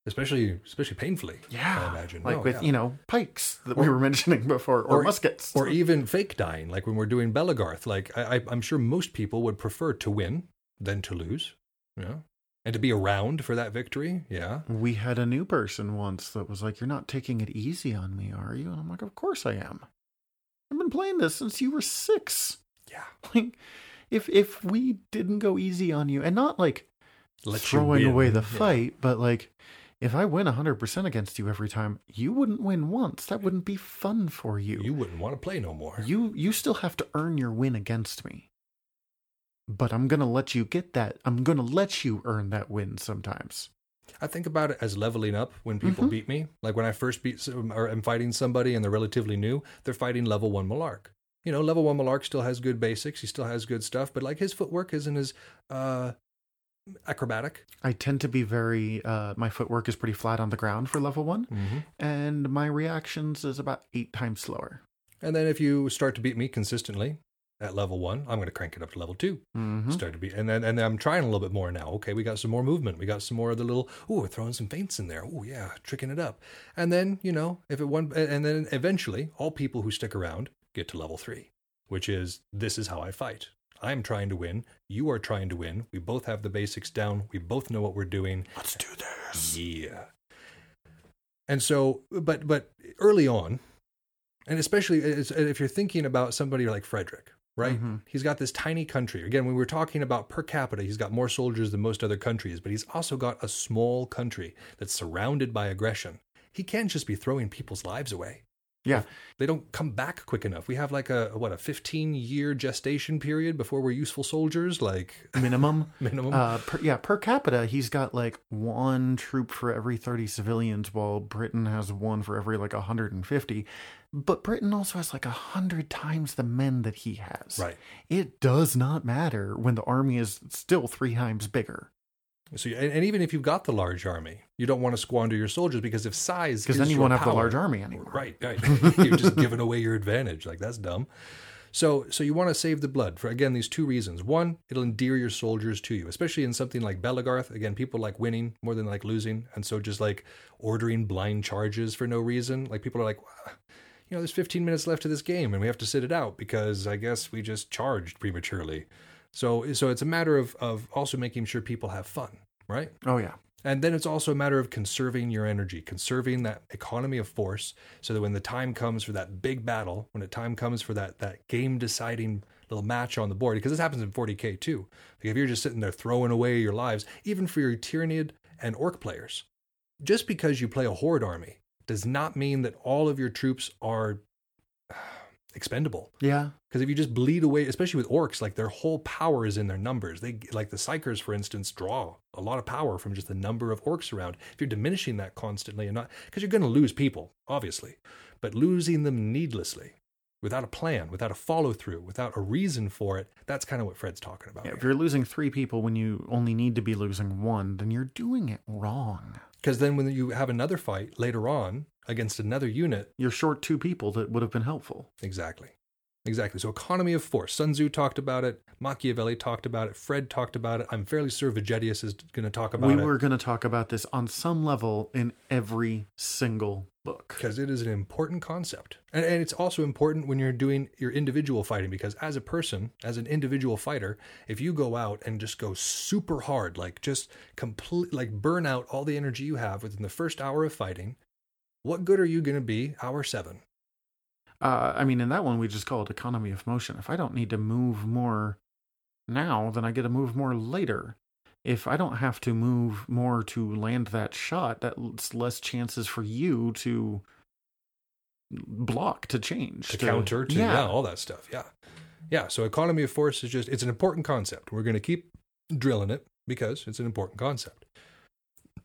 Especially especially painfully. Yeah. I imagine. Like No, with, yeah. you know, pikes that we were mentioning before, or, or- muskets. or even fake dying, like when we're doing Belegarth. Like I, I, I'm sure most people would prefer to win than to lose. Yeah. And to be around for that victory. Yeah. we had a new person once that was like, You're not taking it easy on me, are you? And I'm like, Of course I am. I've been playing this since you were six. Yeah. Like, if if we didn't go easy on you, and not like Let throwing away the Yeah. fight, but like if I win 100% against you every time, you wouldn't win once. That wouldn't be fun for you. You wouldn't want to play no more. You you still have to earn your win against me. But I'm going to let you get that. I'm going to let you earn that win sometimes. I think about it as leveling up when people Mhm. beat me. Like when I first beat some, or I'm fighting somebody and they're relatively new, they're fighting level one Malark. You know, level one Malark still has good basics. He still has good stuff, but like his footwork isn't as uh, acrobatic. I tend to be very uh my footwork is pretty flat on the ground for level 1 Mm-hmm. and my reactions is about 8 times slower. And then if you start to beat me consistently at level one, I'm going to crank it up to level 2 Mhm. Start to be, and then and I'm trying a little bit more now. Okay, we got some more movement. We got some more of the little. Oh, we're throwing some feints in there. Oh yeah, tricking it up. And then you know, if it one, and then eventually, all people who stick around get to level three, which is this is how I fight. I'm trying to win. You are trying to win. We both have the basics down. We both know what we're doing. Let's do this. Yeah. And so, but but early on, and especially if you're thinking about somebody like Frederick, right? Mhm. He's got this tiny country. Again, when we're talking about per capita, he's got more soldiers than most other countries, but he's also got a small country that's surrounded by aggression. He can't just be throwing people's lives away. Yeah. They don't come back quick enough. We have like a what a 15 year gestation period before we're useful soldiers, like Minimum. minimum. Uh, per, yeah, per capita, he's got like one troop for every 30 civilians, while Britain has one for every like 150. But Britain also has like a hundred times the men that he has. right. It does not matter when the army is still three times bigger. So, and, and even if you've got the large army, you don't want to squander your soldiers because if size, Because then you won't have the large army anymore. Right, right. You're just giving away your advantage. Like that's dumb. So, so you want to save the blood for again these two reasons. One, it'll endear your soldiers to you, especially in something like Belegarth. Again, people like winning more than like losing, and so just like ordering blind charges for no reason. Like people are like, "Wow, you know, there's 15 minutes left to this game, and we have to sit it out because I guess we just charged prematurely. So, so it's a matter of of also making sure people have fun, right? Oh, yeah. And then it's also a matter of conserving your energy, conserving that economy of force, so that when the time comes for that big battle, when the time comes for that that game deciding little match on the board, because this happens in 40k too. Like if you're just sitting there throwing away your lives, even for your Tyranid and Orc players, just because you play a Horde army does not mean that all of your troops are expendable. Yeah. Because if you just bleed away, especially with orcs, like their whole power is in their numbers. They like the psykers, for instance, draw a lot of power from just the number of orcs around. If you're diminishing that constantly and not because you're going to lose people, obviously, but losing them needlessly without a plan, without a follow through, without a reason for it, that's kind of what Fred's talking about. yeah. If you're losing three people when you only need to be losing one, then you're doing it wrong. Because then when you have another fight later on against another unit, You're short two people that would have been helpful. Exactly. Exactly. So economy of force. Sun Tzu talked about it. Machiavelli talked about it. Fred talked about it. I'm fairly sure Vegetius is going to talk about we it. We were going to talk about this on some level in every single book. because it is an important concept and, and it's also important when you're doing your individual fighting because as a person as an individual fighter if you go out and just go super hard like just complete like burn out all the energy you have within the first hour of fighting what good are you going to be hour seven Uh, I mean, in that one, we just call it economy of motion. If I don't need to move more now, then I get to move more later. If I don't have to move more to land that shot, that's less chances for you to block, to change, to counter to yeah. yeah. all that stuff yeah yeah so economy of force is just it's an important concept we're going to keep drilling it because it's an important concept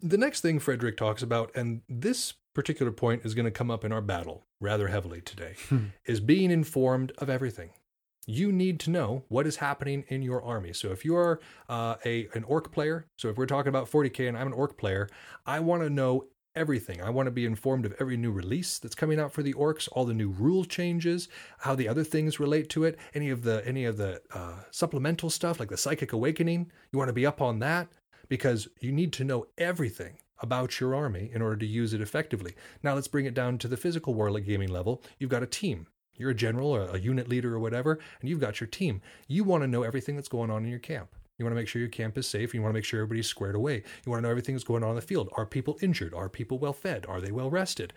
the next thing frederick talks about and this particular point is going to come up in our battle rather heavily today is being informed of everything you need to know what is happening in your army. So if you are uh, a an orc player, so if we're talking about 40k and I'm an orc player, I want to know everything. I want to be informed of every new release that's coming out for the orcs, all the new rule changes, how the other things relate to it, any of the any of the uh, supplemental stuff like the psychic awakening. You want to be up on that because you need to know everything about your army in order to use it effectively. Now let's bring it down to the physical war gaming level. You've got a team. You're a general or a unit leader or whatever, and you've got your team. You want to know everything that's going on in your camp. You want to make sure your camp is safe. You want to make sure everybody's squared away. You want to know everything that's going on in the field. Are people injured? Are people well fed? Are they well rested?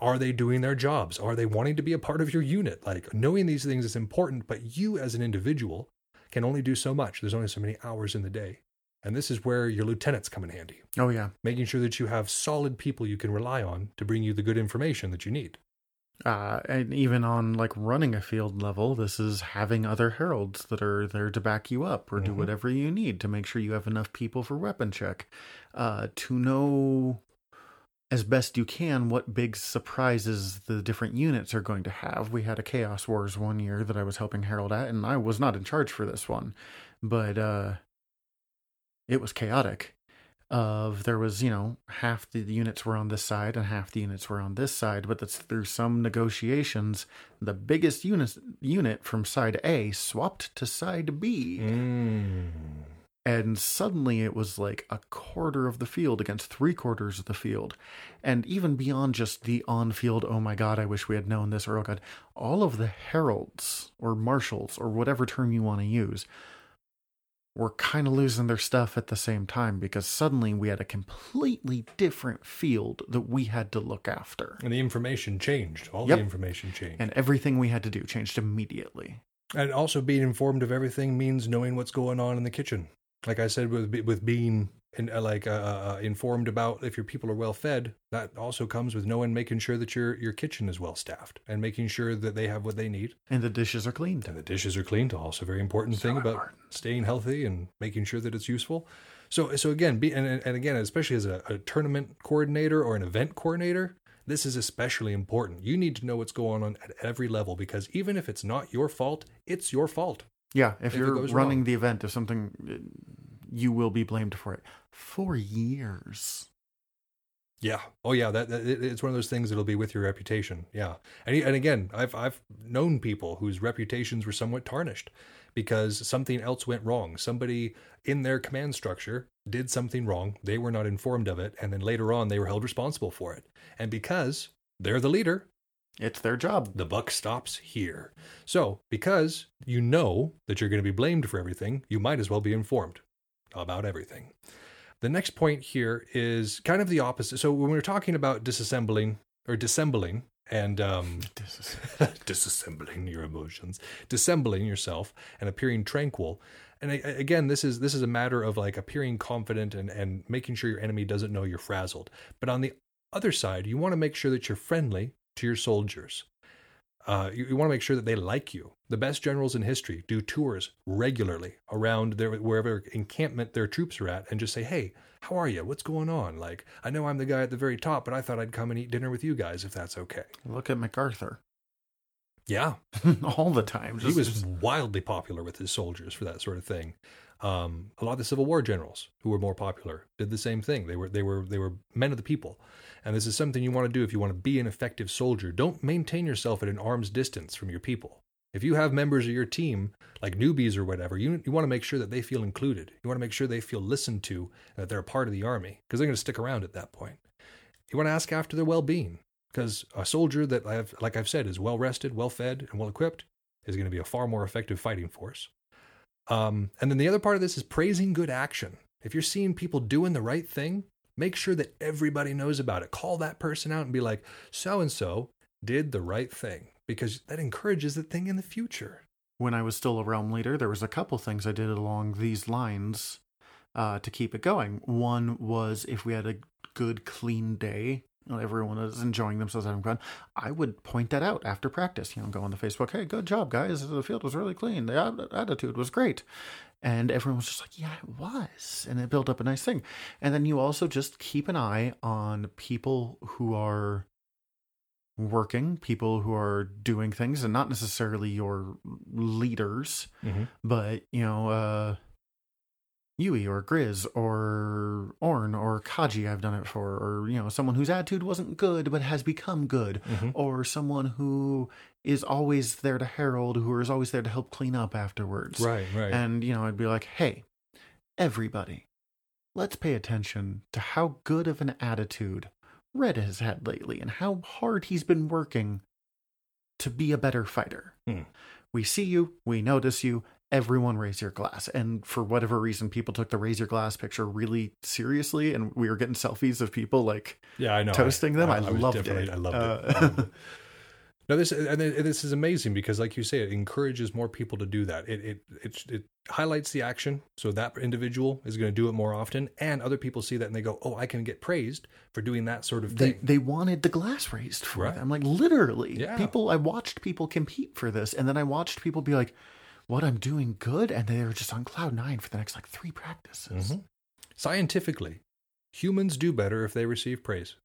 Are they doing their jobs? Are they wanting to be a part of your unit? Like knowing these things is important, but you as an individual can only do so much. There's only so many hours in the day. And this is where your lieutenants come in handy, Oh, yeah. making sure that you have solid people you can rely on to bring you the good information that you need. Uh, and even on like running a field level, this is having other heralds that are there to back you up or do Mhm. whatever you need to make sure you have enough people for weapon check. Uh, to know as best you can what big surprises the different units are going to have. We had a Chaos Wars one year that I was helping Herald at, and I was not in charge for this one, but uh, it was chaotic. Of there was you know half the units were on this side and half the units were on this side but that's through some negotiations the biggest unit unit from side A swapped to side B. Mm. and suddenly it was like a quarter of the field against three quarters of the field. And even beyond just the on-field oh my god i wish we had known this or oh god all of the heralds or marshals or whatever term you want to use were kind of losing their stuff at the same time because suddenly we had a completely different field that we had to look after And the information changed. All Yep. the information changed. and everything we had to do changed immediately And also being informed of everything means knowing what's going on in the kitchen. Like I said, with with being in, uh, like uh, uh, informed about if your people are well fed, that also comes with knowing, making sure that your your kitchen is well staffed and making sure that they have what they need and the dishes are cleaned and the dishes are cleaned. Also, very important thing about important. staying healthy and making sure that it's useful. So so again, be and and again, especially as a, a tournament coordinator or an event coordinator, this is especially important. You need to know what's going on at every level because even if it's not your fault, it's your fault. Yeah, if, If you're running wrong. the event, if something, you will be blamed for it for years. Yeah. Oh, yeah. That, that it- it's one of those things that'll be with your reputation. Yeah. And and again, I've I've known people whose reputations were somewhat tarnished because something else went wrong. Somebody in their command structure did something wrong. They were not informed of it, and then later on they were held responsible for it. And because they're the leader, It's their job. the buck stops here. So, because you know that you're going to be blamed for everything, you might as well be informed about everything. The next point here is kind of the opposite. So, when we're talking about disassembling or dissembling and um, disassembling your emotions, dissembling yourself, and appearing tranquil. And a- again, this is this is a matter of like appearing confident and and making sure your enemy doesn't know you're frazzled. But on the other side, you want to make sure that you're friendly to your soldiers. Uh, you, you want to make sure that they like you. The best generals in history do tours regularly around their wherever encampment their troops are at, and just say, "Hey, how are you? What's going on? Like, I know I'm the guy at the very top, but I thought I'd come and eat dinner with you guys if that's okay." look at MacArthur Yeah, all the time. he Just- was wildly popular with his soldiers for that sort of thing. Um, a lot of the Civil War generals who were more popular did the same thing. They were they were they were men of the people, and this is something you want to do if you want to be an effective soldier. Don't maintain yourself at an arm's distance from your people. If you have members of your team like newbies or whatever, you you want to make sure that they feel included. You want to make sure they feel listened to, that they're a part of the army because they're going to stick around at that point. You want to ask after their well-being. because a soldier that I've, like I've said, is well rested, well fed, and well equipped is going to be a far more effective fighting force. Um, and then the other part of this is praising good action. If you're seeing people doing the right thing, make sure that everybody knows about it. Call that person out and be like, so and so did the right thing because that encourages the thing in the future. When I was still a realm leader, there was a couple things I did along these lines uh, to keep it going. One was if we had a good, clean day, everyone is enjoying themselves, having fun. I would point that out after practice. You know, go on the Facebook. Hey, good job, guys. The field was really clean. The attitude was great, and everyone was just like, "Yeah, it was," and it built up a nice thing. And then you also just keep an eye on people who are working, people who are doing things, and not necessarily your leaders, Mhm. but you know. uh Yui or Grizz or Orn or Kaji I've done it for, or you know, someone whose attitude wasn't good but has become good, Mhm. or someone who is always there to herald, who is always there to help clean up afterwards. Right, right. And you know, I'd be like, hey, everybody, let's pay attention to how good of an attitude Red has had lately and how hard he's been working to be a better fighter. Hmm. We see you, we notice you, everyone raise your glass. And for whatever reason, people took the raise your glass picture really seriously, and we were getting selfies of people like yeah, I know. toasting them. I, was loved it. I loved Uh, it. Um, no, this and this is amazing because, like you say, it encourages more people to do that. It it it, it highlights the action, so that individual is going to do it more often, and other people see that and they go, "Oh, I can get praised for doing that sort of they thing." they wanted the glass raised for Right. them. Like literally, Yeah. people. I watched people compete for this, and then I watched people be like, "What I'm doing good," and they were just on cloud nine for the next like three practices. Mhm. Scientifically, humans do better if they receive praise.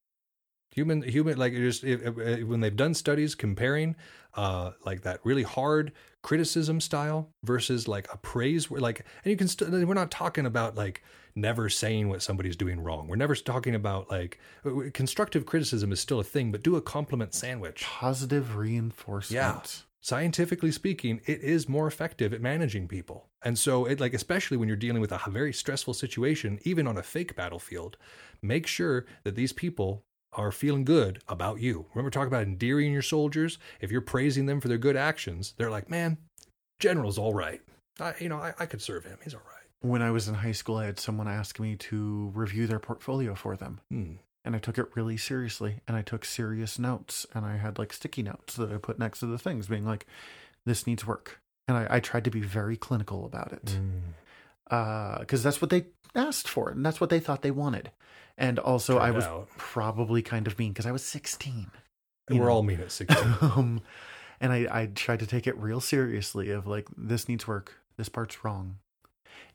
Human, human, like just if, if- when they've done studies comparing, uh, like that really hard criticism style versus like a praise, like, and you can, st- we're not talking about like never saying what somebody's doing wrong. We're never talking about like constructive criticism is still a thing, but do a compliment sandwich. Positive reinforcement. Scientifically speaking, it is more effective at managing people. And so it like especially when you're dealing with a very stressful situation, even on a fake battlefield, make sure that these people are feeling good about you. Remember talking about endearing your soldiers? If you're praising them for their good actions, they're like, "Man, general's all right. I, you know, I, I could serve him. He's all right." When I was in high school, I had someone ask me to review their portfolio for them. Hmm. And I took it really seriously. And I took serious notes. And I had like sticky notes that I put next to the things, being like, this needs work. And I, I tried to be very clinical about it. Because that's what they asked for. And that's what they thought they wanted. And also, I was out. probably kind of mean because I was 16. And we're know. all mean at 16. um, and I, I tried to take it real seriously of like, this needs work. This part's wrong.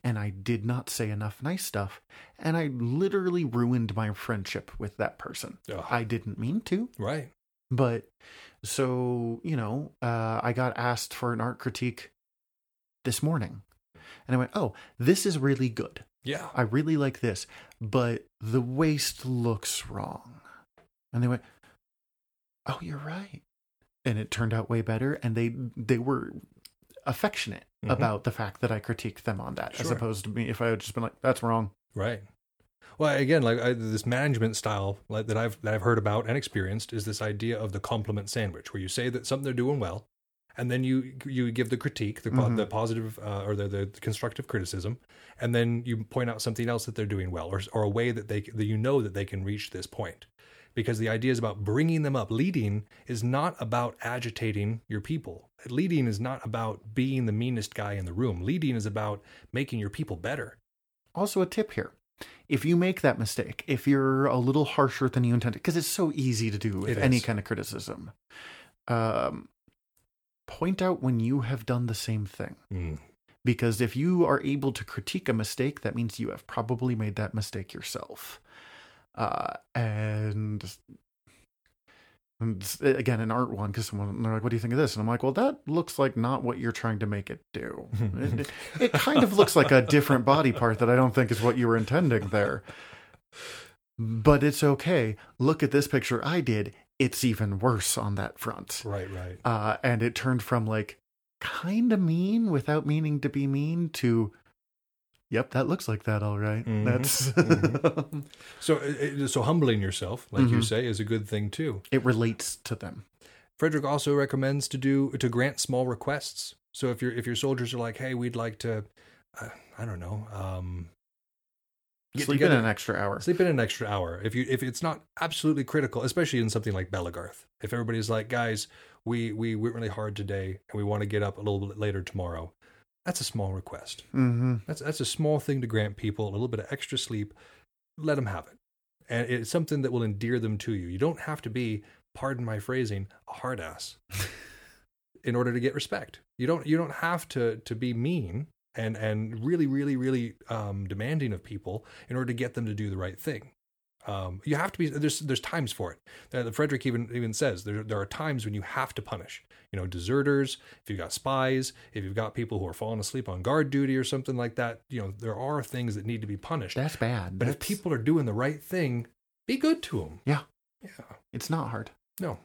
And I did not say enough nice stuff. And I literally ruined my friendship with that person. Ugh. I didn't mean to, right. but so, you know, uh, I got asked for an art critique this morning. And I went, oh, this is really good. Yeah. I really like this, but the waist looks wrong. And they went, "Oh, you're right." And it turned out way better and they they were affectionate Mhm. about the fact that I critiqued them on that as opposed to me if I had just been like, "That's wrong." Right. Well, again, like I, this management style like, that I've that I've heard about and experienced is this idea of the compliment sandwich, where you say that something they're doing well, and then you you give the critique, the Mhm. the positive uh, or the, the constructive criticism, and then you point out something else that they're doing well, or or a way that they that you know that they can reach this point. Because the idea is about bringing them up. Leading is not about agitating your people. Leading is not about being the meanest guy in the room. Leading is about making your people better. Also a tip here. If you make that mistake, if you're a little harsher than you intended, because it's so easy to do with any kind of criticism, um, point out when you have done the same thing. Mm. because if you are able to critique a mistake that means you have probably made that mistake yourself uh and and again an art one because someone they're like what do you think of this? And i'm like well that looks like not what you're trying to make it do. It, it kind of looks like a different body part that i don't think is what you were intending there. But it's okay. Look at this picture i did. It's even worse on that front. Right, right. uh, and it turned from like kind of mean without meaning to be mean to Yep, that looks like that. All right. Mhm. That's So, uh, uh, so humbling yourself, like you Mhm. say, is a good thing too. it relates to them. Frederick also recommends to do to grant small requests. So if your if your soldiers are like, hey, we'd like to, uh, I don't know, um, get Sleep in an extra hour. sleep in an extra hour. If you if it's not absolutely critical, especially in something like Belegarth, if everybody's like, guys, we we went really hard today and we want to get up a little bit later tomorrow, that's a small request. hmm That's that's a small thing to grant people a little bit of extra sleep. Let them have it, and it's something that will endear them to you. You don't have to be, pardon my phrasing, a hard ass in order to get respect. You don't you don't have to to be mean and and really really really um, demanding of people in order to get them to do the right thing. Um, you have to be there's there's times for it. Frederick even even says there there are times when you have to punish. You know, deserters. If you've got spies, if you've got people who are falling asleep on guard duty or something like that, you know there are things that need to be punished. That's bad. but if people are doing the right thing, be good to them. Yeah. Yeah. it's not hard. No,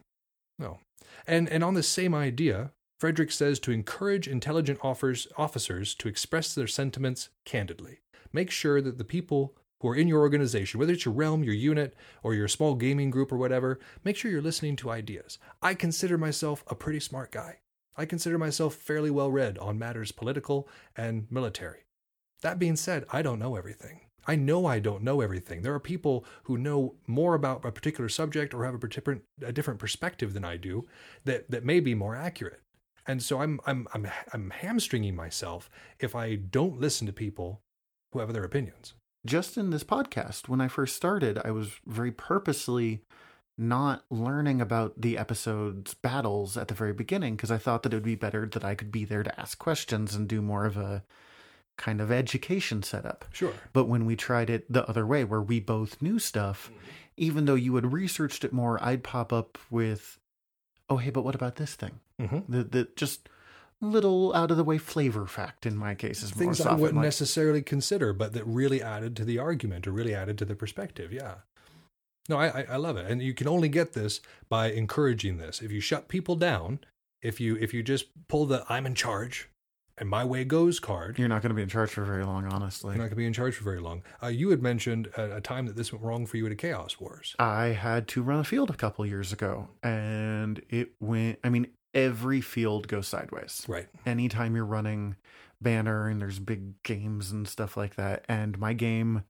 no. And and on the same idea, Frederick says to encourage intelligent offers, officers to express their sentiments candidly. Make sure that the people who are in your organization, whether it's your realm, your unit, or your small gaming group or whatever, make sure you're listening to ideas. I consider myself a pretty smart guy. I consider myself fairly well read on matters political and military. That being said, I don't know everything. I know I don't know everything. There are people who know more about a particular subject or have a different a different perspective than I do that that may be more accurate. And so I'm I'm I'm I'm hamstringing myself if I don't listen to people who have other opinions. Just in this podcast, when I first started, I was very purposely not learning about the episode's battles at the very beginning because I thought that it would be better that I could be there to ask questions and do more of a kind of education setup. Sure. But when we tried it the other way, where we both knew stuff, even though you had researched it more, I'd pop up with, "Oh, hey, but what about this thing?" Mm-hmm. The the just little out of the way flavor fact in my case is more Things I wouldn't like, necessarily consider, but that really added to the argument or really added to the perspective. Yeah. No, I, I I love it, and you can only get this by encouraging this. If you shut people down, if you if you just pull the "I'm in charge" and "my way goes" card, You're not going to be in charge for very long, honestly. you're not going to be in charge for very long. Uh, you had mentioned a, a time that this went wrong for you at a Chaos Wars. I had to run a field a couple years ago, and it went. I mean, every field goes sideways. Right. Anytime you're running banner and there's big games and stuff like that, and my game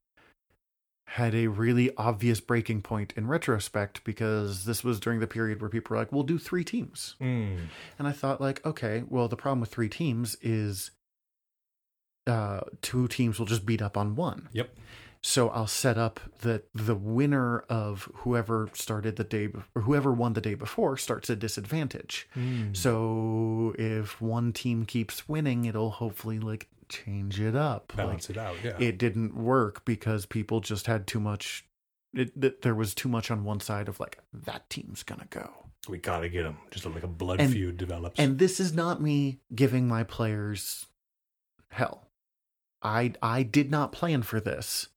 had a really obvious breaking point in retrospect because this was during the period where people were like, "We'll do three teams," Mm. and I thought, like, okay, well, the problem with three teams is. Uh, two teams will just beat up on one. Yep. So I'll set up that the winner of whoever started the day be- or whoever won the day before starts at disadvantage. Mm. So if one team keeps winning, it'll hopefully like change it up. Balance it out. Yeah. It didn't work because people just had too much. It, that there was too much on one side of like that team's gonna go. we got to get them. Just like a blood And- feud develops. And this is not me giving my players hell. I I did not plan for this.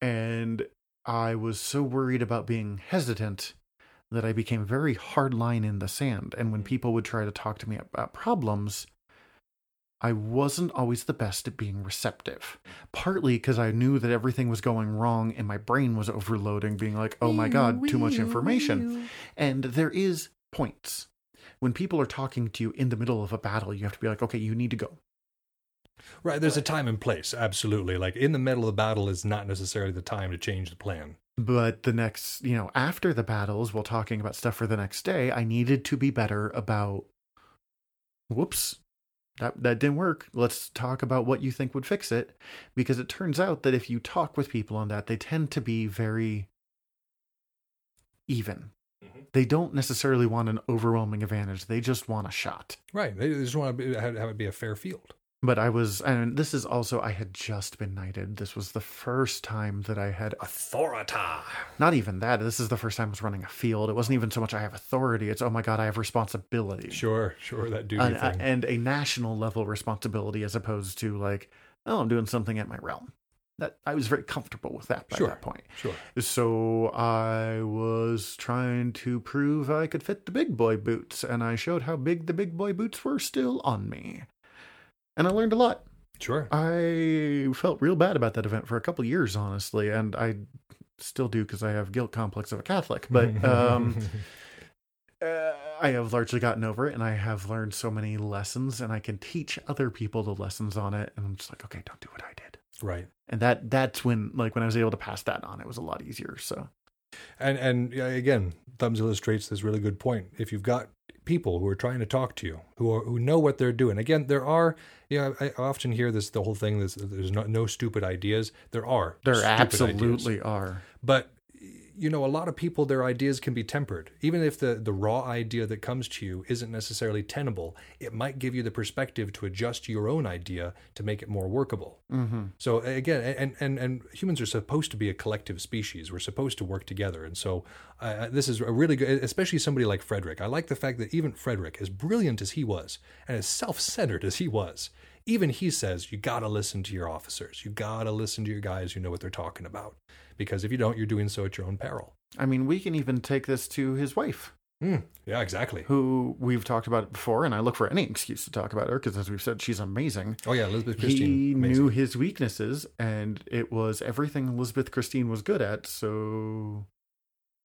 And I was so worried about being hesitant that I became very hard line in the sand. And when people would try to talk to me about problems, I wasn't always the best at being receptive. Partly because I knew that everything was going wrong and my brain was overloading, being like, oh my God, too much information. And there is points. When people are talking to you in the middle of a battle, you have to be like, okay, you need to go. Right. There's a time and place. Absolutely. Like in the middle of the battle is not necessarily the time to change the plan. But the next, you know, after the battles, while talking about stuff for the next day, I needed to be better about, whoops, that, that didn't work. Let's talk about what you think would fix it. Because it turns out that if you talk with people on that, they tend to be very even. Mhm. They don't necessarily want an overwhelming advantage, they just want a shot. Right. They just want to be, have it be a fair field. But I was, and this is also, I had just been knighted. This was the first time that I had, authority. not even that, this is the first time I was running a field. It wasn't even so much I have authority, it's, oh my God, I have responsibility. Sure. Sure. That duty And, thing. and a national level responsibility as opposed to like, oh, I'm doing something at my realm. That I was very comfortable with that by Sure. that point. sure. So I was trying to prove I could fit the big boy boots, and I showed how big the big boy boots were still on me. And I learned a lot. Sure. I felt real bad about that event for a couple years, honestly, and I still do because I have guilt complex of a Catholic. But um, uh, I have largely gotten over it, and I have learned so many lessons, and I can teach other people the lessons on it. And I'm just like, okay, don't do what I did. right. And that that's when, like, when I was able to pass that on, it was a lot easier. So And and again, Thumbs illustrates this really good point. If you've got people who are trying to talk to you, who are who know what they're doing. Again, there are. Yeah, I, I often hear this the whole thing. This there's no, no stupid ideas. There are. there absolutely ideas. are. But you know, a lot of people, their ideas can be tempered. Even if the the raw idea that comes to you isn't necessarily tenable, it might give you the perspective to adjust your own idea to make it more workable. Mm-hmm. So again, and and and humans are supposed to be a collective species. We're supposed to work together, and so uh, this is a really good, especially somebody like Frederick. I like the fact that even Frederick, as brilliant as he was, and as self-centered as he was, even he says you got to listen to your officers. You got to listen to your guys who know what they're talking about, because if you don't, you're doing so at your own peril. I mean, we can even take this to his wife. Hmm. yeah, exactly. who we've talked about before, and I look for any excuse to talk about her because, as we've said, she's amazing. Oh yeah, Elizabeth Christine. he amazing. knew his weaknesses, and it was everything Elizabeth Christine was good at. So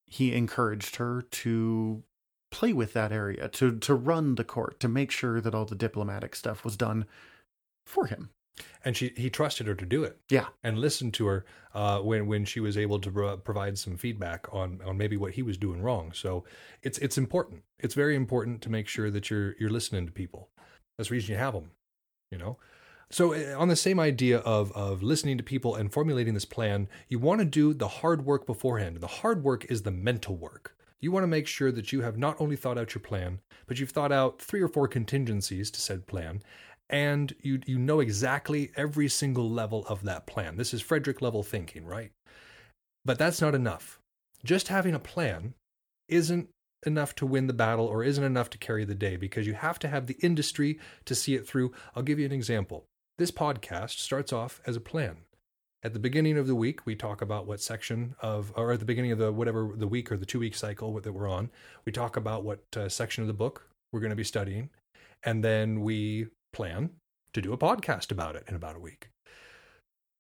he encouraged her to play with that area, to to run the court, to make sure that all the diplomatic stuff was done for him. and she he trusted her to do it. Yeah, and listened to her uh, when when she was able to pro- provide some feedback on on maybe what he was doing wrong. So it's it's important. It's very important to make sure that you're you're listening to people. That's the reason you have them, you know. So uh, on the same idea of of listening to people and formulating this plan, you want to do the hard work beforehand. The hard work is the mental work. You want to make sure that you have not only thought out your plan, but you've thought out three or four contingencies to said plan, and you you know exactly every single level of that plan. This is Frederick level thinking, right? But that's not enough. Just having a plan isn't enough to win the battle or isn't enough to carry the day because you have to have the industry to see it through. I'll give you an example. This podcast starts off as a plan. At the beginning of the week, we talk about what section of, or at the beginning of the whatever the week or the two week cycle that we're on, we talk about what uh, section of the book we're going to be studying, and then we plan to do a podcast about it in about a week.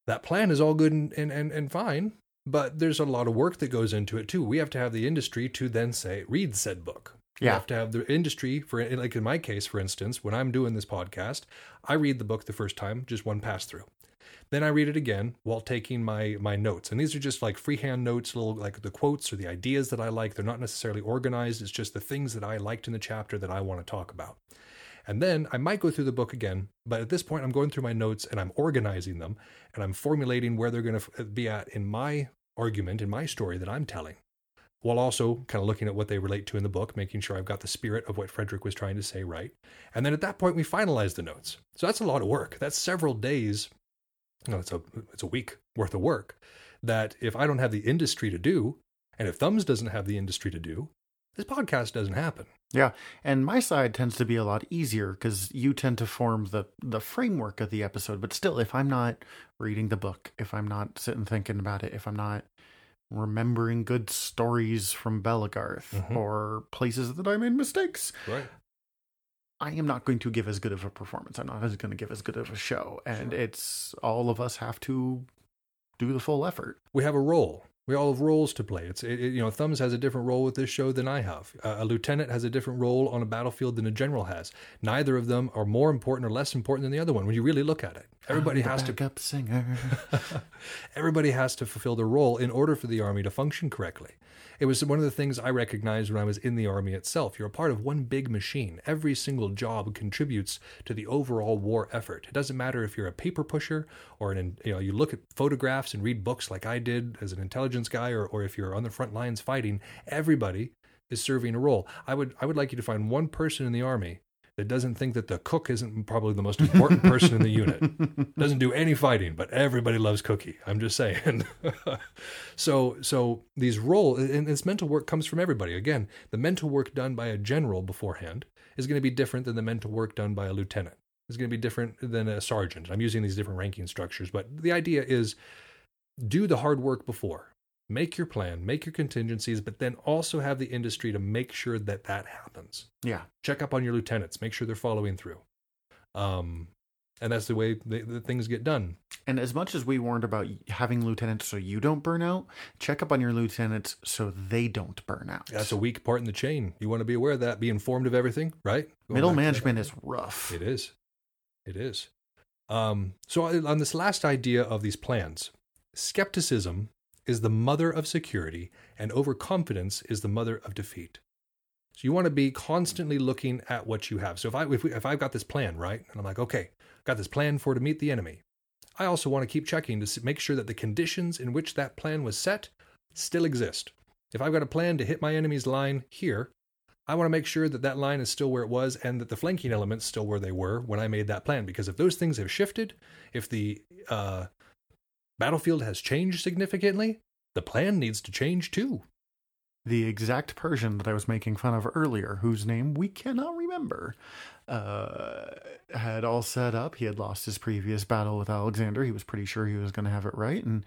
That plan is all good and, and, and, and fine, but there's a lot of work that goes into it too. We have to have the industry to then say, read said book. We Yeah. have to have the industry for, like in my case, for instance, when I'm doing this podcast, I read the book the first time, just one pass through. Then I read it again while taking my my notes. And these are just like freehand notes, little like the quotes or the ideas that I like. They're not necessarily organized. It's just the things that I liked in the chapter that I want to talk about. And then I might go through the book again, but at this point I'm going through my notes and I'm organizing them and I'm formulating where they're going to uh, be at in my argument, in my story that I'm telling, while also kind of looking at what they relate to in the book, making sure I've got the spirit of what Frederick was trying to say right. And then at that point we finalize the notes. So that's a lot of work. That's several days. No, it's a it's a week worth of work that if I don't have the industry to do, and if Thumbs doesn't have the industry to do, this podcast doesn't happen. Yeah, and my side tends to be a lot easier because you tend to form the the framework of the episode. But still, if I'm not reading the book, if I'm not sitting thinking about it, if I'm not remembering good stories from Belegarth Mhm. or places that I made mistakes, Right. I am not going to give as good of a performance. I'm not going to give as good of a show, and it's all of us have to do the full effort. we have a role. We all have roles to play. It's it, you know Thumbs has a different role with this show than I have. Uh, a lieutenant has a different role on a battlefield than a general has. Neither of them are more important or less important than the other one when you really look at it. Everybody has to backup singer. everybody has to fulfill their role in order for the army to function correctly. It was one of the things I recognized when I was in the army itself. You're a part of one big machine. Every single job contributes to the overall war effort. It doesn't matter if you're a paper pusher or an you know you look at photographs and read books like I did as an intelligence guy or, or if you're on the front lines fighting, everybody is serving a role. I would I would like you to find one person in the army that doesn't think that the cook isn't probably the most important person in the unit doesn't do any fighting, but everybody loves Cookie. I'm just saying. so, so these role and this mental work comes from everybody. Again, the mental work done by a general beforehand is going to be different than the mental work done by a lieutenant. It's going to be different than a sergeant. I'm using these different ranking structures, but the idea is do the hard work before. Make your plan, make your contingencies, but then also have the industry to make sure that that happens yeah, check up on your lieutenants make sure they're following through um and that's the way the, the things get done. And as much as we warned about having lieutenants so you don't burn out, check up on your lieutenants so they don't burn out. That's a weak part in the chain. You want to be aware of that. Be informed of everything, right? Going Middle back to that. management is rough. It is. It is. Um, so on this last idea of these plans, skepticism is the mother of security, and overconfidence is the mother of defeat. So you want to be constantly looking at what you have. So if I if, we, if I've got this plan right, and I'm like, okay, got this plan for to meet the enemy, I also want to keep checking to make sure that the conditions in which that plan was set still exist. If I've got a plan to hit my enemy's line here, I want to make sure that that line is still where it was and that the flanking elements still where they were when I made that plan. Because if those things have shifted, if the uh, battlefield has changed significantly, the plan needs to change too. the exact Persian that I was making fun of earlier, whose name we cannot remember, uh, had all set up. He had lost his previous battle with Alexander. He was pretty sure he was going to have it right, and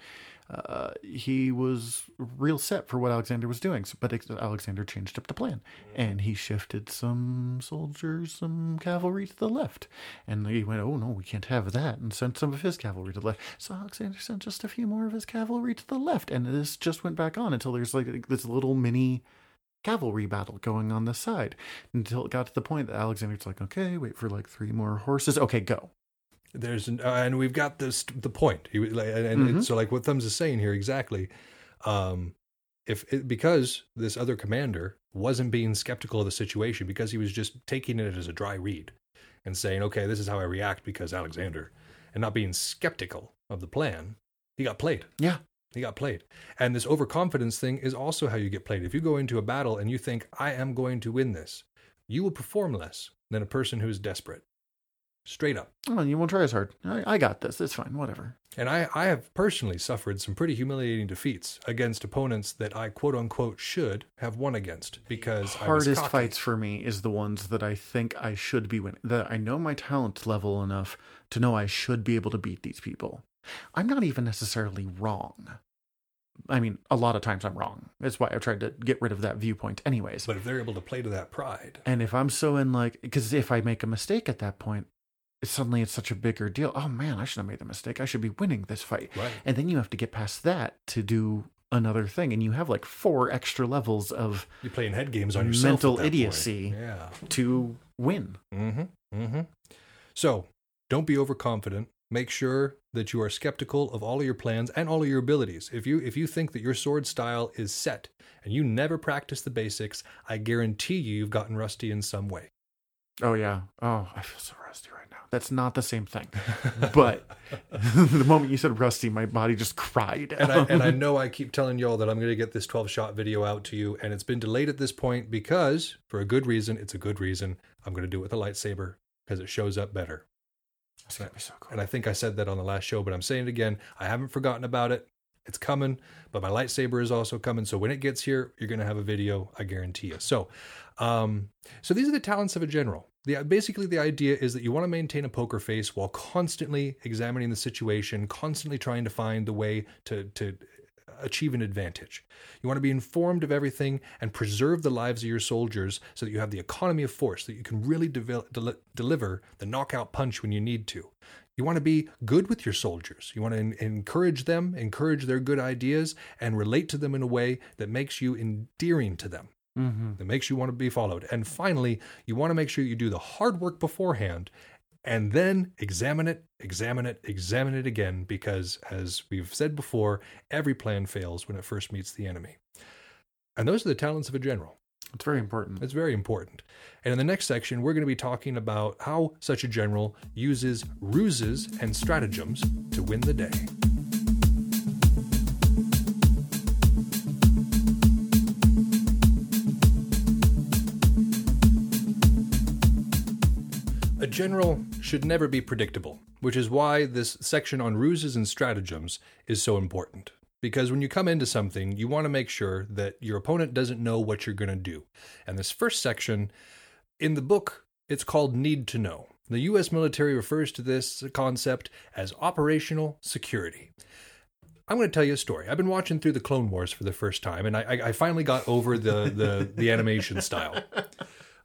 uh, he was real set for what Alexander was doing. So, but Alexander changed up the plan, and he shifted some soldiers, some cavalry to the left, and he went, "Oh no, we can't have that," and sent some of his cavalry to the left. So Alexander sent just a few more of his cavalry to the left, and this just went back on until there's like this little mini cavalry battle going on the side until it got to the point that Alexander's like, okay, wait for like three more horses. Okay, go. There's an, uh, and we've got this the point. He, and and Mhm. so like what Thumbs is saying here exactly. Um, if it, because this other commander wasn't being skeptical of the situation because he was just taking it as a dry read and saying, okay, this is how I react because Alexander, and not being skeptical of the plan, he got played. Yeah. He got played. And this overconfidence thing is also how you get played. If you go into a battle and you think, I am going to win this, you will perform less than a person who is desperate. Straight up. Oh, you won't try as hard. I, I got this. It's fine. Whatever. And I, I have personally suffered some pretty humiliating defeats against opponents that I quote unquote should have won against because Hardest fights for me is the ones that I think I should be winning. That I know my talent level enough to know I should be able to beat these people. I'm not even necessarily wrong. I mean, a lot of times I'm wrong. That's why I've tried to get rid of that viewpoint, anyways. But if they're able to play to that pride, And if I'm so in like, because if I make a mistake at that point, it's suddenly it's such a bigger deal. Oh man, I should have made the mistake. I should be winning this fight. right? And then you have to get past that to do another thing, and you have like four extra levels of You're playing head games on yourself. Mental at that point. idiocy. Yeah. to win. Mm-hmm. Mm-hmm. So don't be overconfident. Make sure that you are skeptical of all of your plans and all of your abilities. If you if you think that your sword style is set and you never practice the basics, I guarantee you you've gotten rusty in some way. Oh yeah. Oh, I feel so rusty right now. That's not the same thing. But the moment you said rusty, my body just cried. and I and I know I keep telling y'all that I'm going to get this 12 shot video out to you, and it's been delayed at this point because, for a good reason, it's a good reason. I'm going to do it with a lightsaber because it shows up better. It's gonna be so cool. And I think I said that on the last show, but I'm saying it again. I haven't forgotten about it. It's coming, but my lightsaber is also coming. So when it gets here, you're going to have a video, I guarantee you. So, um, so these are the talents of a general. The, basically, the idea is that you want to maintain a poker face while constantly examining the situation, constantly trying to find the way to to achieve an advantage. You want to be informed of everything and preserve the lives of your soldiers so that you have the economy of force, that you can really devel- deli- deliver the knockout punch when you need to. You want to be good with your soldiers. You want to en- encourage them, encourage their good ideas, and relate to them in a way that makes you endearing to them, Mm-hmm. that makes you want to be followed. And finally, you want to make sure you do the hard work beforehand and then examine it, examine it, examine it again, because as we've said before, every plan fails when it first meets the enemy. And those are the talents of a general. It's very important. It's very important. And in the next section, we're going to be talking about how such a general uses ruses and stratagems to win the day. A general should never be predictable, which is why this section on ruses and stratagems is so important. Because when you come into something, you want to make sure that your opponent doesn't know what you're going to do. And this first section, in the book, it's called Need to Know. The US military refers to this concept as operational security. I'm going to tell you a story. I've been watching through the Clone Wars for the first time, and I, I- finally got over the, the, the animation style.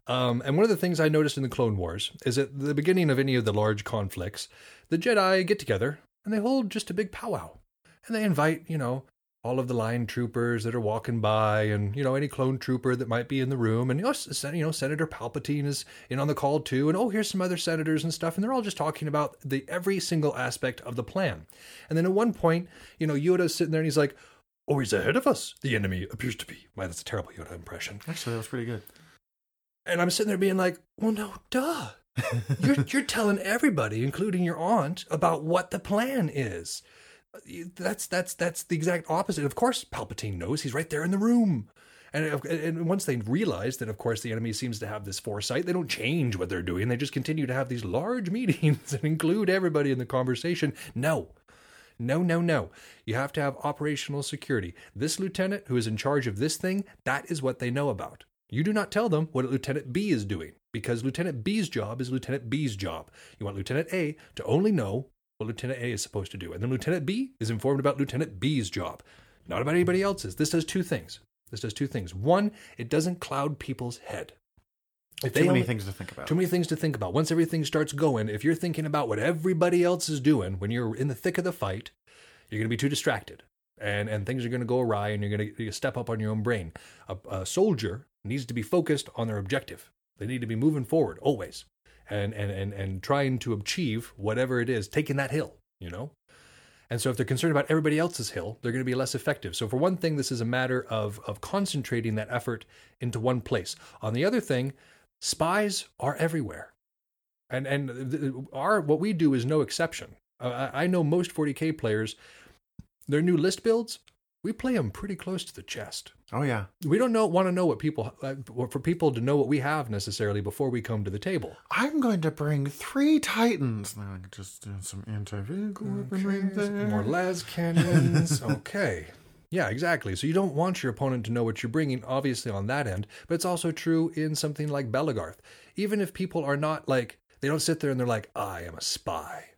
Um, and one of the things I noticed in the Clone Wars is at the beginning of any of the large conflicts, the Jedi get together and they hold just a big powwow. And they invite, you know, all of the line troopers that are walking by and, you know, any clone trooper that might be in the room. And, you know, you know, Senator Palpatine is in on the call too. And, oh, here's some other senators and stuff. And they're all just talking about the every single aspect of the plan. And then at one point, you know, Yoda's sitting there and he's like, oh, he's ahead of us. The enemy appears to be. Why, that's a terrible Yoda impression. Actually, that was pretty good. And I'm sitting there being like, well, no, duh. you're, you're telling everybody, including your aunt, about what the plan is. That's that's that's the exact opposite. Of course, Palpatine knows. He's right there in the room. And, and once they realize that, of course, the enemy seems to have this foresight, they don't change what they're doing. They just continue to have these large meetings and include everybody in the conversation. No, no, no, no. You have to have operational security. This lieutenant who is in charge of this thing, that is what they know about. You do not tell them what Lieutenant B is doing because Lieutenant B's job is Lieutenant B's job. You want Lieutenant A to only know what Lieutenant A is supposed to do. And then Lieutenant B is informed about Lieutenant B's job, not about anybody else's. This does two things. This does two things. One, it doesn't cloud people's head. If Too many only- things to think about. too many things to think about. Once everything starts going, if you're thinking about what everybody else is doing when you're in the thick of the fight, you're going to be too distracted. And, and things are going to go awry and you're going to step up on your own brain. A, a soldier needs to be focused on their objective. They need to be moving forward always and, and, and, and trying to achieve whatever it is, taking that hill, you know? And so if they're concerned about everybody else's hill, they're going to be less effective. So for one thing, this is a matter of, of concentrating that effort into one place. On the other thing, spies are everywhere. And and our what we do is no exception. I know most 40k players, their new list builds, we play them pretty close to the chest. Oh yeah. We don't know want to know what people uh, for people to know what we have necessarily before we come to the table. I'm going to bring three titans. Now I can just do some anti-vehicle weapon right there. More las cannons. okay. Yeah, exactly. So you don't want your opponent to know what you're bringing, obviously, on that end, but it's also true in something like Belegarth. Even if people are not like, they don't sit there and they're like, I am a spy.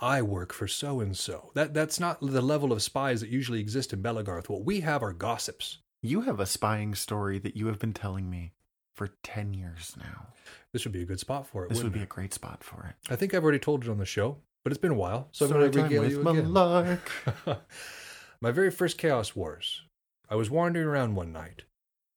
I work for so and so. That That's not the level of spies that usually exist in Belegarth. What we have are gossips. You have a spying story that you have been telling me for 10 years now. This would be a good spot for it. This would be a great spot for it. I think I've already told it on the show, but it's been a while, so I'm going to regale you again. My very first Chaos Wars. I was wandering around one night,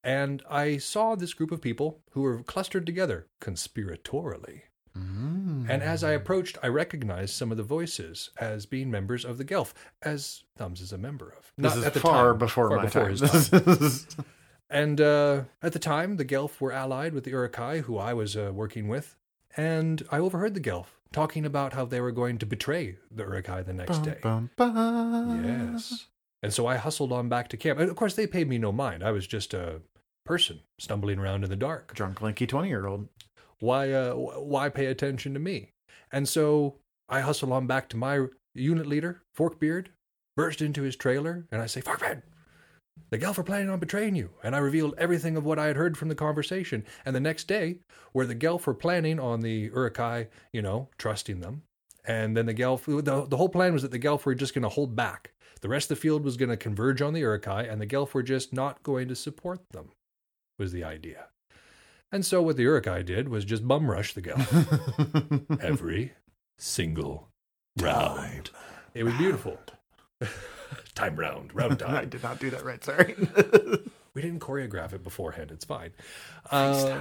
and I saw this group of people who were clustered together conspiratorially. Mm. And as I approached, I recognized some of the voices as being members of the Gelf, as Thumbs is a member of. this is at the far time, before far my before time. his time. And uh, at the time, the Gelf were allied with the Urukai, who I was uh, working with. And I overheard the Gelf talking about how they were going to betray the Urukai the next day. Bum, bum, bum. Yes. And so I hustled on back to camp. And of course, they paid me no mind. I was just a person stumbling around in the dark. Drunk, lanky 20 year old. Why, uh, why pay attention to me? And so I hustle on back to my unit leader, Forkbeard, burst into his trailer, and I say, Forkbeard, the Gelf are planning on betraying you. And I revealed everything of what I had heard from the conversation. And the next day, where the Gelf were planning on the Urukai, you know, trusting them. And then the Gelf, the, the whole plan was that the Gelf were just going to hold back. The rest of the field was going to converge on the Urukai, and the Gelf were just not going to support them, was the idea. And so what the Urukai did was just bum rush the Gelf every single round. It was beautiful. time round, round time. I did not do that right. Sorry. We didn't choreograph it beforehand. It's fine. Uh,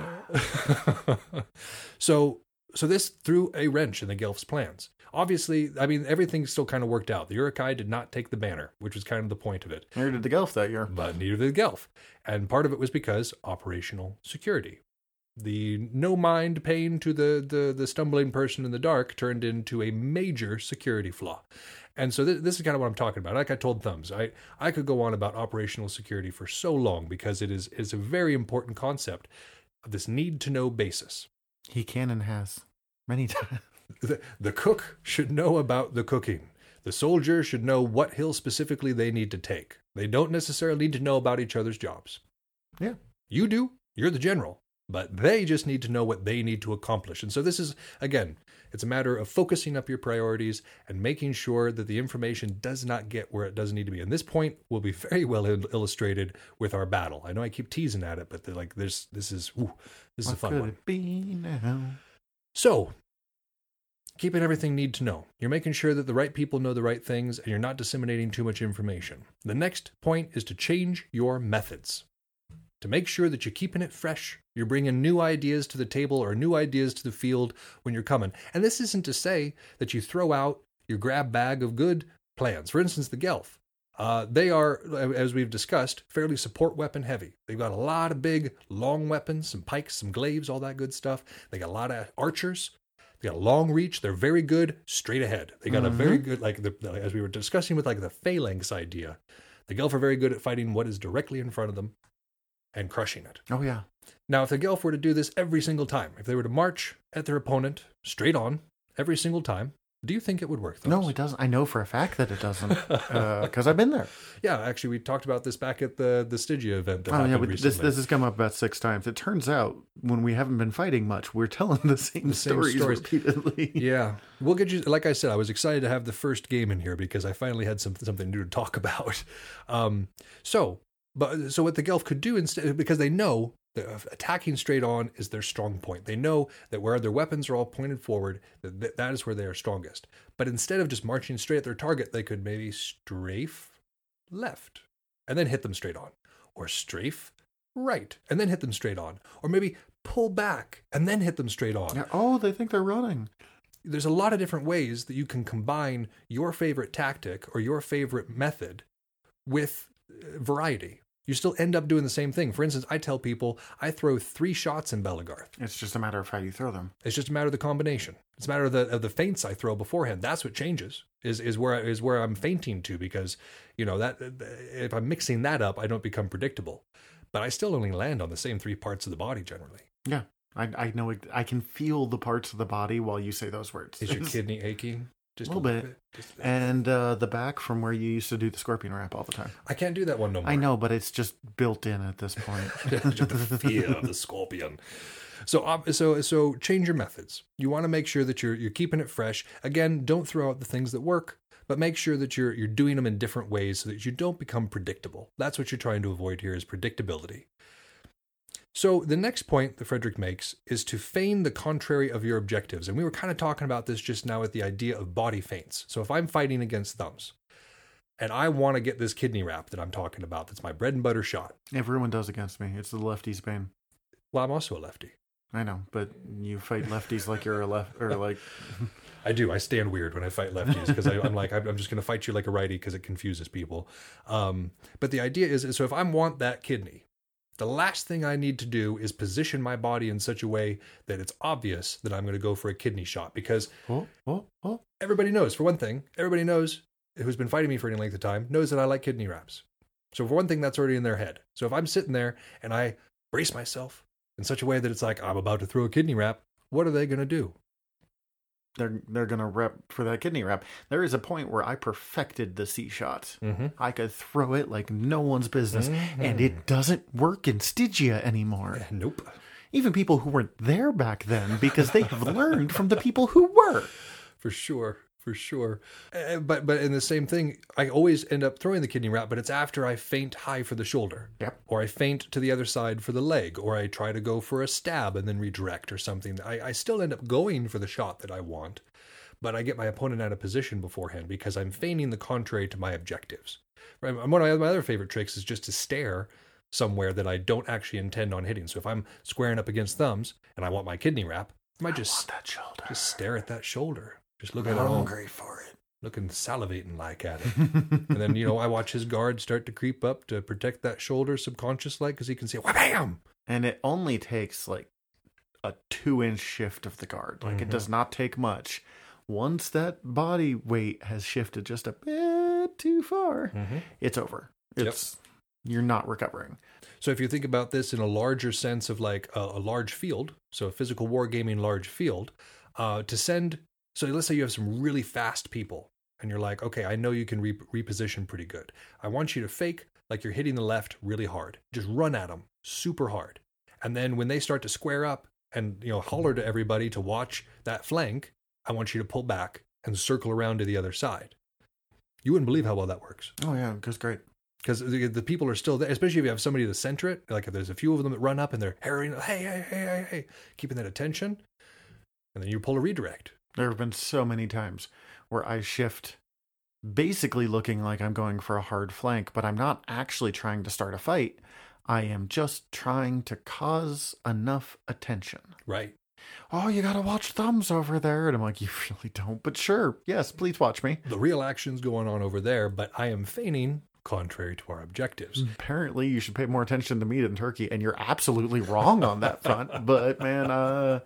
so, so this threw a wrench in the Gelf's plans. Obviously, I mean, everything still kind of worked out. The Urukai did not take the banner, which was kind of the point of it, Neither did the Gelf that year. but neither did the Gelf. And part of it was because operational security. The no mind pain to the, the, the stumbling person in the dark turned into a major security flaw. And so th- this is kind of what I'm talking about. Like I told Thumbs, I, I could go on about operational security for so long because it is, is a very important concept of this need to know basis. He can and has many times. The, the cook should know about the cooking. The soldier should know what hill specifically they need to take. They don't necessarily need to know about each other's jobs. Yeah. You do. You're the general. But they just need to know what they need to accomplish. And so this is again, it's a matter of focusing up your priorities and making sure that the information does not get where it doesn't need to be. And this point will be very well il- illustrated with our battle. I know I keep teasing at it, but like this, this is ooh, this is a fun one. be now? So, keeping everything need to know. You're making sure that the right people know the right things and you're not disseminating too much information. The next point is to change your methods. To make sure that you're keeping it fresh, you're bringing new ideas to the table or new ideas to the field when you're coming. And this isn't to say that you throw out your grab bag of good plans. For instance, the Gelf. Uh, they are, as we've discussed, fairly support weapon heavy. They've got a lot of big, long weapons, some pikes, some glaives, all that good stuff. They got a lot of archers. They got a long reach. They're very good straight ahead. They got a very good, like the, the- as we were discussing with like the phalanx idea. The Gelf are very good at fighting what is directly in front of them and crushing it. Oh yeah. Now, if the Gelf were to do this every single time, if they were to march at their opponent straight on every single time, do you think it would work? No, it doesn't. I know for a fact that it doesn't, because I've been there. Yeah, actually, we talked about this back at the the Stygia event. That Oh yeah, this this has come up about six times. It turns out when we haven't been fighting much, we're telling the same, The same stories, stories. repeatedly. yeah, we'll get you. Like I said, I was excited to have the first game in here because I finally had some something new to talk about. Um, so, but so what the Gelf could do instead, because they know that attacking straight on is their strong point. They know that where their weapons are all pointed forward, that that- that is where they are strongest. But instead of just marching straight at their target, they could maybe strafe left and then hit them straight on, or strafe right and then hit them straight on, or maybe pull back and then hit them straight on Yeah, Oh, they think they're running. there's a lot of different ways that you can combine your favorite tactic or your favorite method with uh, variety. You still end up doing the same thing. For instance, I tell people I throw three shots in Belegarth. It's just a matter of how you throw them. It's just a matter of the combination. It's a matter of the of the feints I throw beforehand. That's what changes. Is is where is where I'm feinting to because you know that if I'm mixing that up, I don't become predictable. But I still only land on the same three parts of the body generally. Yeah, I I know. I can feel the parts of the body while you say those words. Is your kidney aching? Just a Little bit. Just- and uh, the back from where you used to do the scorpion wrap all the time. I can't do that one no more. I know, but it's just built in at this point. the fear of the scorpion. So, so, so, change your methods. You want to make sure that you're you're keeping it fresh. Again, don't throw out the things that work, but make sure that you're you're doing them in different ways so that you don't become predictable. That's what you're trying to avoid here is predictability. So the next point that Frederick makes is to feign the contrary of your objectives. And we were kind of talking about this just now with the idea of body feints. So if I'm fighting against thumbs and I want to get this kidney wrap that I'm talking about, that's my bread and butter shot. Everyone does against me. It's the lefty's bane. Well, I'm also a lefty. I know, but you fight lefties like you're a left or like I do. I stand weird when I fight lefties because I'm like, I'm I'm just going to fight you like a righty because it confuses people. Um, but the idea is, so if I want that kidney, the last thing I need to do is position my body in such a way that it's obvious that I'm going to go for a kidney shot because oh oh oh. everybody knows, for one thing, everybody knows who's been fighting me for any length of time knows that I like kidney wraps. So for one thing, that's already in their head. So if I'm sitting there and I brace myself in such a way that it's like I'm about to throw a kidney wrap, what are they going to do? They're they're gonna rep for that kidney wrap. There is a point where I perfected the C shot. Mm-hmm. I could throw it like no one's business, and it doesn't work in Stygia anymore. Nope. Even people who weren't there back then, because they have learned from the people who were. for sure for sure Uh, but but in the same thing i always end up throwing the kidney wrap but it's after i feint high for the shoulder Yep. or i feint to the other side for the leg or i try to go for a stab and then redirect or something i, I still end up going for the shot that i want but i get my opponent out of position beforehand because i'm feigning the contrary to my objectives right one of my other favorite tricks is just to stare somewhere that i don't actually intend on hitting so if i'm squaring up against thumbs and i want my kidney wrap i might just That shoulder. just stare at that shoulder. Just look at hungry for it. looking salivating like at it. and then, you know, I watch his guard start to creep up to protect that shoulder subconscious like because he can see, wham! and it only takes like a two inch shift of the guard. Like it does not take much. Once that body weight has shifted just a bit too far, it's over. It's you're not recovering. So if you think about this in a larger sense of like a, a large field, so a physical wargaming large field, uh, to send, so let's say you have some really fast people and you're like, okay, I know you can re- reposition pretty good. I want you to fake like you're hitting the left really hard. Just run at them super hard. And then when they start to square up and you know holler to everybody to watch that flank, I want you to pull back and circle around to the other side. You wouldn't believe how well that works Oh yeah, goes great. because the, the people are still there, especially if you have somebody to center it. Like if there's a few of them that run up and they're harrying, hey, hey, hey, hey, hey, keeping that attention, and then you pull a redirect. There have been so many times where I shift basically looking like I'm going for a hard flank, but I'm not actually trying to start a fight. I am just trying to cause enough attention. Right. Oh, you gotta watch thumbs over there. And I'm like, you really don't, but sure. Yes, please watch me. The real action's going on over there, but I am feigning contrary to our objectives. Apparently, you should pay more attention to me than Turkey, and you're absolutely wrong on that front. But man, uh,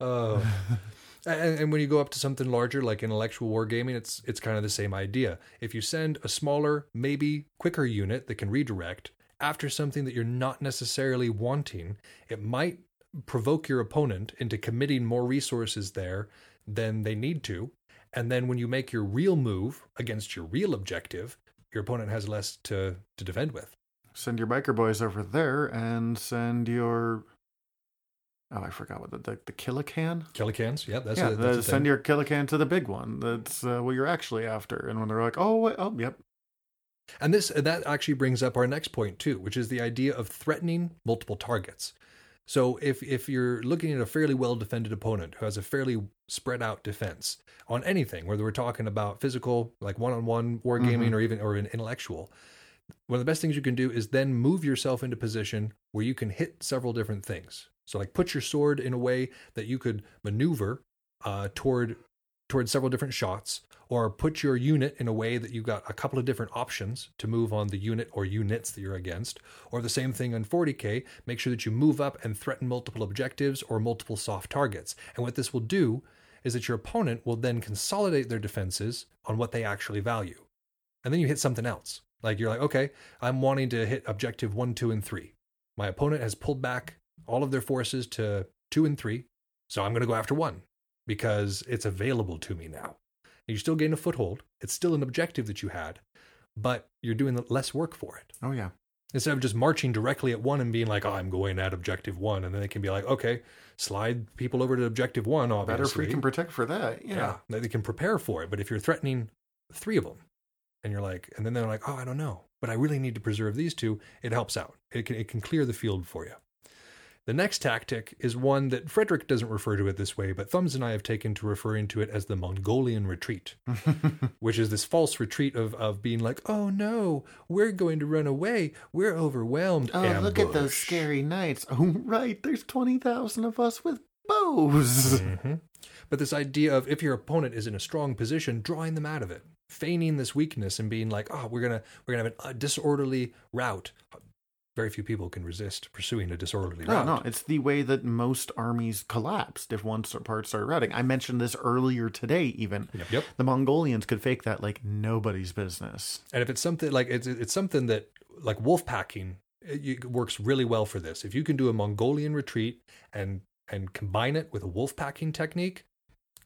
Uh, and, and when you go up to something larger like intellectual wargaming, it's it's kind of the same idea. If you send a smaller, maybe quicker unit that can redirect after something that you're not necessarily wanting, it might provoke your opponent into committing more resources there than they need to. And then when you make your real move against your real objective, your opponent has less to, to defend with. send your biker boys over there and send your. Oh, I forgot what the the, the Killican. Killicans, yeah, that's yeah, a, that's the, send your Killican to the big one. That's uh, what you're actually after. And when they're like, "Oh, wait, oh, yep, And this that actually brings up our next point too, which is the idea of threatening multiple targets. So if if you're looking at a fairly well defended opponent who has a fairly spread out defense on anything, whether we're talking about physical, like one on one wargaming, or even or an intellectual, one of the best things you can do is then move yourself into position where you can hit several different things. So like put your sword in a way that you could maneuver uh, toward toward several different shots, or put your unit in a way that you've got a couple of different options to move on the unit or units that you're against, or the same thing on 40k, make sure that you move up and threaten multiple objectives or multiple soft targets. And what this will do is that your opponent will then consolidate their defenses on what they actually value. And then you hit something else. Like you're like, okay, I'm wanting to hit objective one, two, and three. My opponent has pulled back all of their forces to two and three, so I'm going to go after one because it's available to me now. And you still gain a foothold. It's still an objective that you had, but you're doing less work for it. oh yeah." Instead of just marching directly at one and being like, oh, I'm going at objective one. And then they can be like, okay, slide people over to objective one, obviously. Better obviously. freaking protect for that. Yeah. yeah. They they can prepare for it. But if you're threatening three of them and you're like, and then they're like, oh, I don't know, but I really need to preserve these two, it helps out. It can, it can clear the field for you. The next tactic is one that Frederick doesn't refer to it this way, but Thumbs and I have taken to referring to it as the Mongolian retreat, which is this false retreat of, of being like, oh no, we're going to run away. We're overwhelmed. Oh, look at those scary knights. Oh, right. There's 20,000 of us with bows. Mhm. But this idea of if your opponent is in a strong position, drawing them out of it, feigning this weakness and being like, "Oh, we're gonna we're gonna have a disorderly rout." Very few people can resist pursuing a disorderly No, rout. no, it's the way that most armies collapsed if one part started routing. I mentioned this earlier today, even. Yep, yep. The Mongolians could fake that like nobody's business. And if it's something like it's it's something that like wolf packing it, it works really well for this. If you can do a Mongolian retreat and and combine it with a wolf packing technique,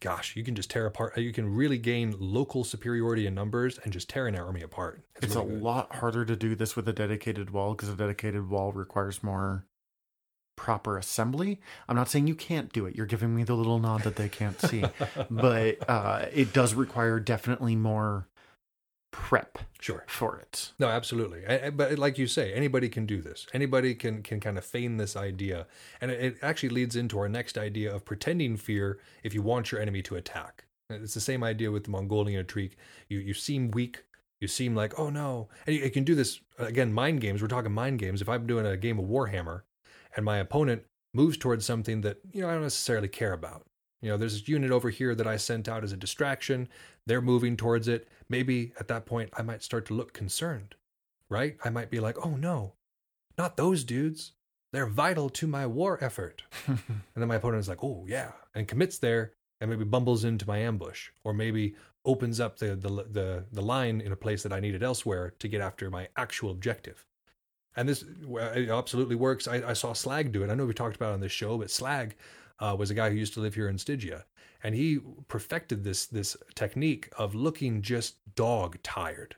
gosh, you can just tear apart. You can really gain local superiority in numbers and just tear an army apart. It's really a good. lot harder to do this with a dedicated wall because a dedicated wall requires more proper assembly. I'm not saying you can't do it. You're giving me the little nod that they can't see. but uh, it does require definitely more prep Sure. for it. No, absolutely. But like you say, anybody can do this. Anybody can can kind of feign this idea, and it, it actually leads into our next idea of pretending fear if you want your enemy to attack. It's the same idea with the Mongolian retreat. You you seem weak. You seem like oh no, and you, you can do this again. Mind games. We're talking mind games. If I'm doing a game of Warhammer, and my opponent moves towards something that you know I don't necessarily care about. You know, there's this unit over here that I sent out as a distraction. They're moving towards it. Maybe at that point, I might start to look concerned, right? I might be like, oh no, not those dudes. They're vital to my war effort. and then my opponent is like, oh yeah, and commits there and maybe bumbles into my ambush or maybe opens up the, the, the, the line in a place that I needed elsewhere to get after my actual objective. And this it absolutely works. I, I saw Slag do it. I know we talked about it on this show, but Slag uh, was a guy who used to live here in Stygia, and he perfected this this technique of looking just dog tired.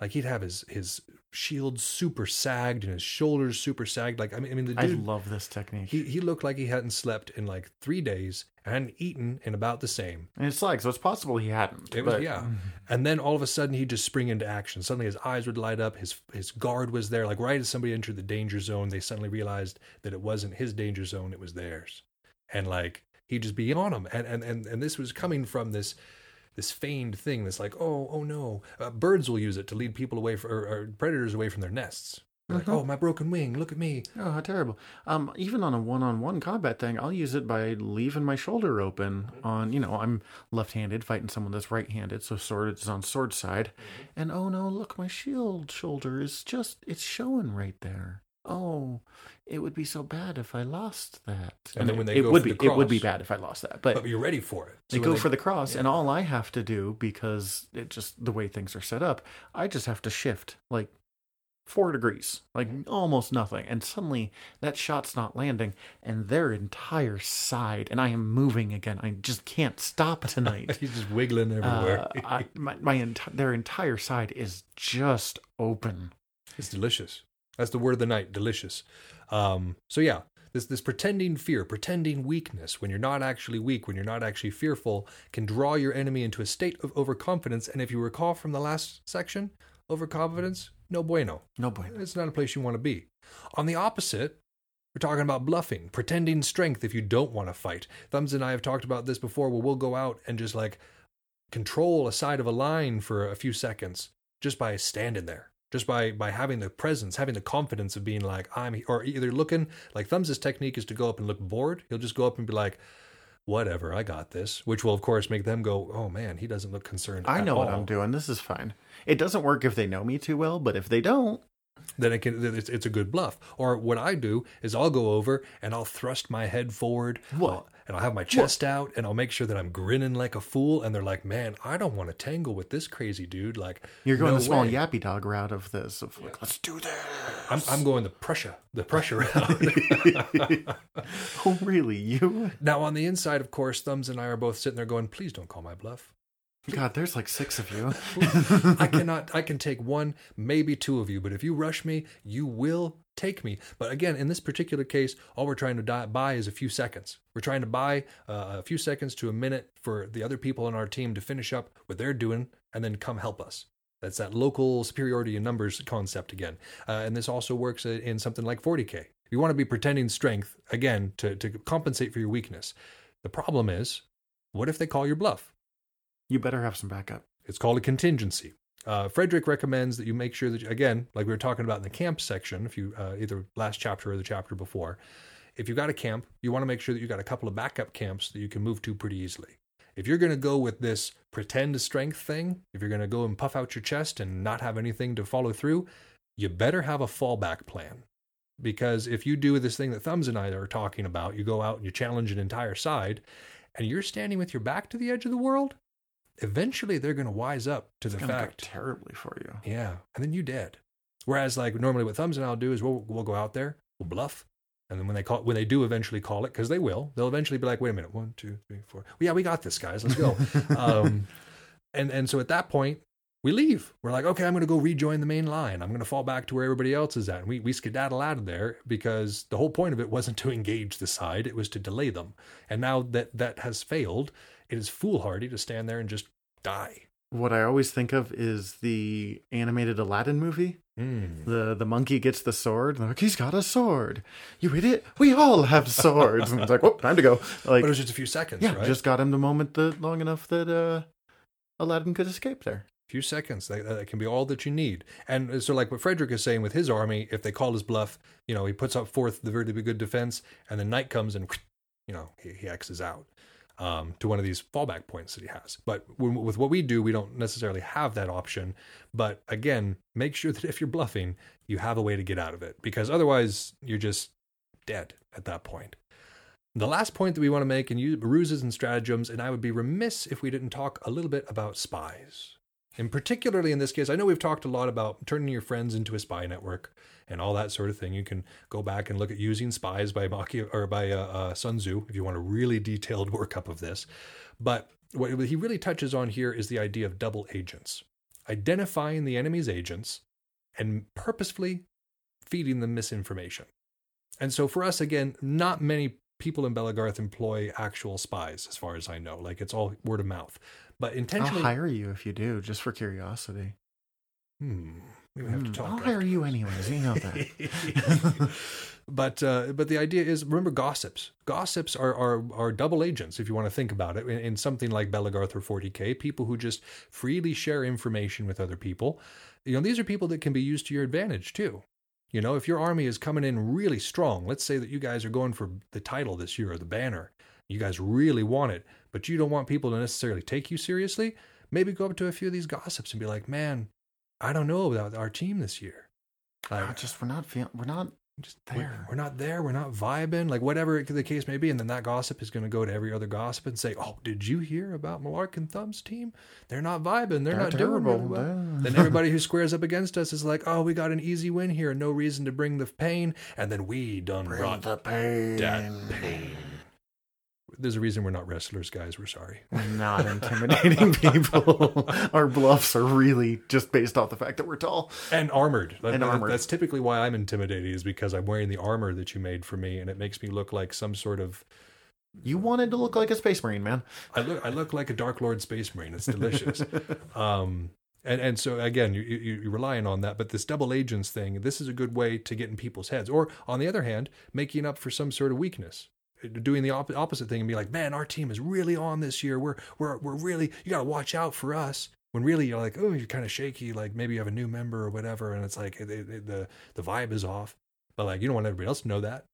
Like he'd have his his shield super sagged and his shoulders super sagged. Like I mean, I mean the I dude love this technique. he he looked like he hadn't slept in like three days and eaten in about the same. and it's like so it's possible he hadn't. It was yeah, mm-hmm. and then all of a sudden he'd just spring into action. Suddenly his eyes would light up. His his guard was there. Like right as somebody entered the danger zone, they suddenly realized that it wasn't his danger zone; it was theirs. And like he'd just be on them. And and and and this was coming from this this feigned thing. That's like oh oh no, uh, birds will use it to lead people away from, or, or predators away from their nests. Like oh my broken wing, look at me. Oh, how terrible. Um, even on a one-on-one combat thing, I'll use it by leaving my shoulder open. On you know, I'm left-handed fighting someone that's right-handed, so sword is on sword side, and oh no, look, my shield shoulder is just it's showing right there. Oh, it would be so bad if I lost that. And then it- when they it go would for be the it would be bad if I lost that, But you're ready for it. they So when go for the cross, and all I have to do because it just the way things are set up, I just have to shift like four degrees, like almost nothing, and suddenly that shot's not landing, and their entire side, and I am moving again. I just can't stop tonight. He's just wiggling everywhere. Uh, I, my my enti- their entire side is just open. It's delicious. That's the word of the night, delicious. Um, so yeah, this this pretending fear, pretending weakness, when you're not actually weak, when you're not actually fearful, can draw your enemy into a state of overconfidence. And if you recall from the last section, overconfidence, no bueno. No bueno. It's not a place you want to be. On the opposite, we're talking about bluffing, pretending strength if you don't want to fight. Thumbs and I have talked about this before where we'll go out and just like control a side of a line for a few seconds just by standing there. Just by by having the presence, having the confidence of being like I'm or either looking like Thumbs' technique is to go up and look bored. He'll just go up and be like, Whatever, I got this. Which will of course make them go, Oh man, he doesn't look concerned. I know what. I'm doing. This is fine. It doesn't work if they know me too well, but if they don't, then it can it's, it's a good bluff. Or what I do is I'll go over and I'll thrust my head forward. What? I'll- and I'll have my chest out and I'll make sure that I'm grinning like a fool. And they're like, "Man, I don't want to tangle with this crazy dude." Like you're going no the small way. yappy dog route of this. Of like, let's do this. I'm I'm going the Prussia, the Prussia route. oh, really? You? now on the inside, of course, Thumbs and I are both sitting there going, "Please don't call my bluff." God, there's like six of you. I cannot. I can take one, maybe two of you, but if you rush me, you will take me. But again, in this particular case, all we're trying to buy is a few seconds. We're trying to buy uh, a few seconds to a minute for the other people on our team to finish up what they're doing and then come help us. That's that local superiority in numbers concept again. Uh, and this also works in something like 40K. You want to be pretending strength, again, to, to compensate for your weakness. The problem is, what if they call your bluff? You better have some backup. It's called a contingency. Uh, Frederick recommends that you make sure that, you, again, like we were talking about in the camp section, if you uh, either last chapter or the chapter before, if you've got a camp, you want to make sure that you've got a couple of backup camps that you can move to pretty easily. If you're going to go with this pretend strength thing, if you're going to go and puff out your chest and not have anything to follow through, you better have a fallback plan. Because if you do this thing that Thumbs and I are talking about, you go out and you challenge an entire side, and you're standing with your back to the edge of the world, eventually they're going to wise up to the It's go fact. terribly for you. Yeah, and then you dead. Whereas, like normally, what Thumbs and I'll do is we'll we'll go out there, we'll bluff, and then when they call when they do eventually call it, because they will, they'll eventually be like, wait a minute, one, two, three, four. Well, yeah, we got this, guys. Let's go. um, and and so at that point, we leave. We're like, okay, I'm going to go rejoin the main line. I'm going to fall back to where everybody else is at. And we we skedaddle out of there because the whole point of it wasn't to engage the side; it was to delay them. And now that that has failed, it is foolhardy to stand there and just die. What I always think of is the animated Aladdin movie. Mm. The the monkey gets the sword. And they're like, he's got a sword. You idiot! We all have swords. and it's like, whoop, time to go. Like, But it was just a few seconds, yeah, right? just got him the moment that long enough that uh, Aladdin could escape there. A few seconds. That, that can be all that you need. And so, like what Frederick is saying with his army, if they call his bluff, you know, he puts up forth the very good defense, and then night comes and, you know, he, he X's out um, to one of these fallback points that he has. But when, with what we do, we don't necessarily have that option. But again, make sure that if you're bluffing, you have a way to get out of it, because otherwise you're just dead at that point. The last point that we want to make in use ruses and stratagems, and I would be remiss if we didn't talk a little bit about spies. And particularly in this case, I know we've talked a lot about turning your friends into a spy network and all that sort of thing. You can go back and look at using spies by Maki or by uh, uh, Sun Tzu if you want a really detailed workup of this. But what he really touches on here is the idea of double agents. identifying the enemy's agents and purposefully feeding them misinformation. And so for us, again, not many people in Belegarth employ actual spies, as far as I know. Like it's all word of mouth. But I'll intentionally, hire you if you do, just for curiosity. hmm, we would have to Hmm, talk. I'll hire you anyways. You know that. but uh, but the idea is remember gossips. Gossips are are, are double agents if you want to think about it in, in something like Belegarth or 40k. People who just freely share information with other people. You know these are people that can be used to your advantage too. You know if your army is coming in really strong, let's say that you guys are going for the title this year or the banner. You guys really want it, but you don't want people to necessarily take you seriously. Maybe go up to a few of these gossips and be like, "Man, I don't know about our team this year." Ah, just we're not feel, we're not just there. We're, we're not there. We're not vibing. Like whatever the case may be, and then that gossip is going to go to every other gossip and say, "Oh, did you hear about Malark and Thumb's team? They're not vibing. They're, They're not terrible. doing really well." Then everybody who squares up against us is like, "Oh, we got an easy win here. No reason to bring the pain." And then we done brought the pain. that pain. There's a reason we're not wrestlers, guys. We're sorry. We're not intimidating people. Our bluffs are really just based off the fact that we're tall. And armored. And that- armored. That's typically why I'm intimidated, is because I'm wearing the armor that you made for me, and it makes me look like some sort of You wanted to look like a space marine, man. I look I look like a Dark Lord Space Marine. It's delicious. um, and and so again, you, you you're relying on that. But this double agents thing, this is a good way to get in people's heads. Or on the other hand, making up for some sort of weakness, doing the op- opposite thing and be like, man, our team is really on this year. We're we're we're really you got to watch out for us. When really you're like, oh, you're kind of shaky. Like maybe you have a new member or whatever, and it's like it, it, the the vibe is off. But like you don't want everybody else to know that.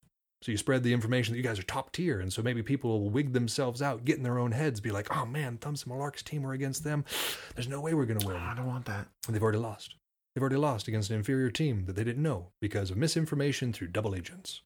So you spread the information that you guys are top tier, and so maybe people will wig themselves out, get in their own heads, be like, "Oh man, Thumbs and Malark's team are against them. There's no way we're going to win." Ah, I don't want that. And they've already lost. They've already lost against an inferior team that they didn't know because of misinformation through double agents.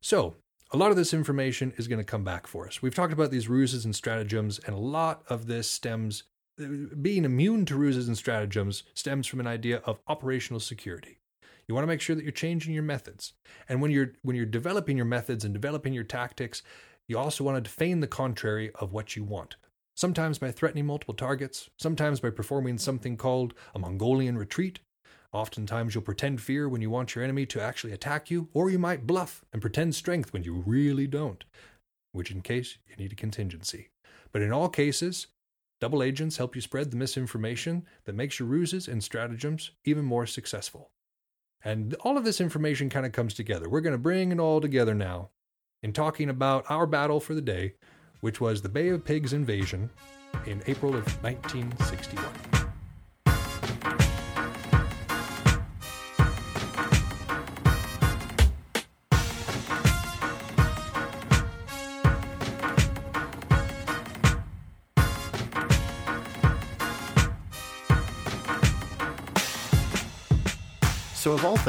So a lot of this information is going to come back for us. We've talked about these ruses and stratagems, and a lot of this stems. Uh, being immune to ruses and stratagems stems from an idea of operational security. You want to make sure that you're changing your methods. And when you're when you're developing your methods and developing your tactics, you also want to feign the contrary of what you want. Sometimes by threatening multiple targets, sometimes by performing something called a Mongolian retreat. Oftentimes you'll pretend fear when you want your enemy to actually attack you, or you might bluff and pretend strength when you really don't, which in case you need a contingency. But in all cases, double agents help you spread the misinformation that makes your ruses and stratagems even more successful. And all of this information kind of comes together. We're going to bring it all together now in talking about our battle for the day, which was the Bay of Pigs invasion in April of 1961.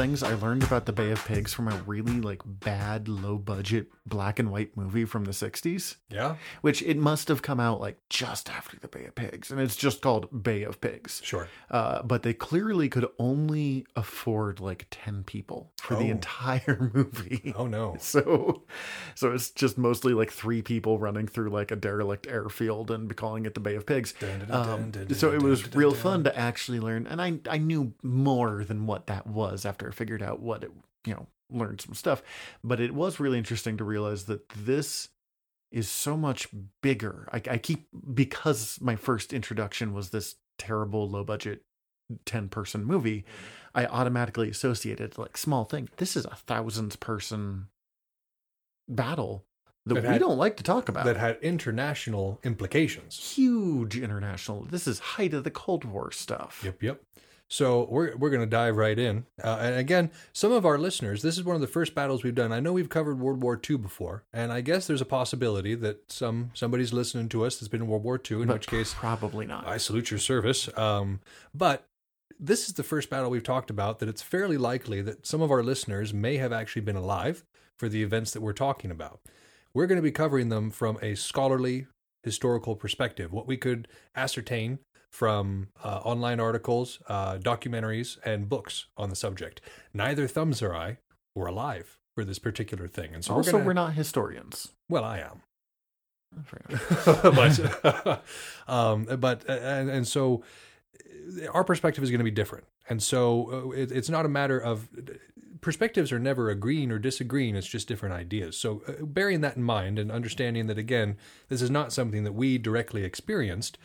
Things, I learned about the Bay of Pigs from a really like bad, low budget black and white movie from the '60s, Yeah, which it must have come out like just after the Bay of Pigs, and it's just called Bay of Pigs. sure. Uh, but they clearly could only afford like ten people for the Oh. entire movie. Oh no. So, so it's just mostly like three people running through like a derelict airfield and calling it the Bay of Pigs. Dun, dun, dun, Um, dun, so it was real fun to actually learn, and I I knew more than what that was after I figured out what it you know learned some stuff, but it was really interesting to realize that this is so much bigger. I, I keep because my first introduction was this terrible low budget 10 person movie mm-hmm. i automatically associated like small thing this is a thousands person battle that, That we had- don't like to talk about That had international implications. huge international this is height of the cold war stuff Yep, yep. So we're we're going to dive right in. Uh, and again, some of our listeners, this is one of the first battles we've done. I know we've covered World War II before, and I guess there's a possibility that some somebody's listening to us that's been in World War II. In but which case, probably not I salute your service. Um, but this is the first battle we've talked about that it's fairly likely that some of our listeners may have actually been alive for the events that we're talking about. We're going to be covering them from a scholarly, historical perspective, what we could ascertain from uh, online articles, uh, documentaries, and books on the subject. Neither Thumbs or I were alive for this particular thing, and so also we're, gonna, we're not historians Well, I am. But um, but and and so our perspective is going to be different. And so uh, it, it's not a matter of perspectives are never agreeing or disagreeing. It's just different ideas. So uh, bearing that in mind and understanding that again, this is not something that we directly experienced.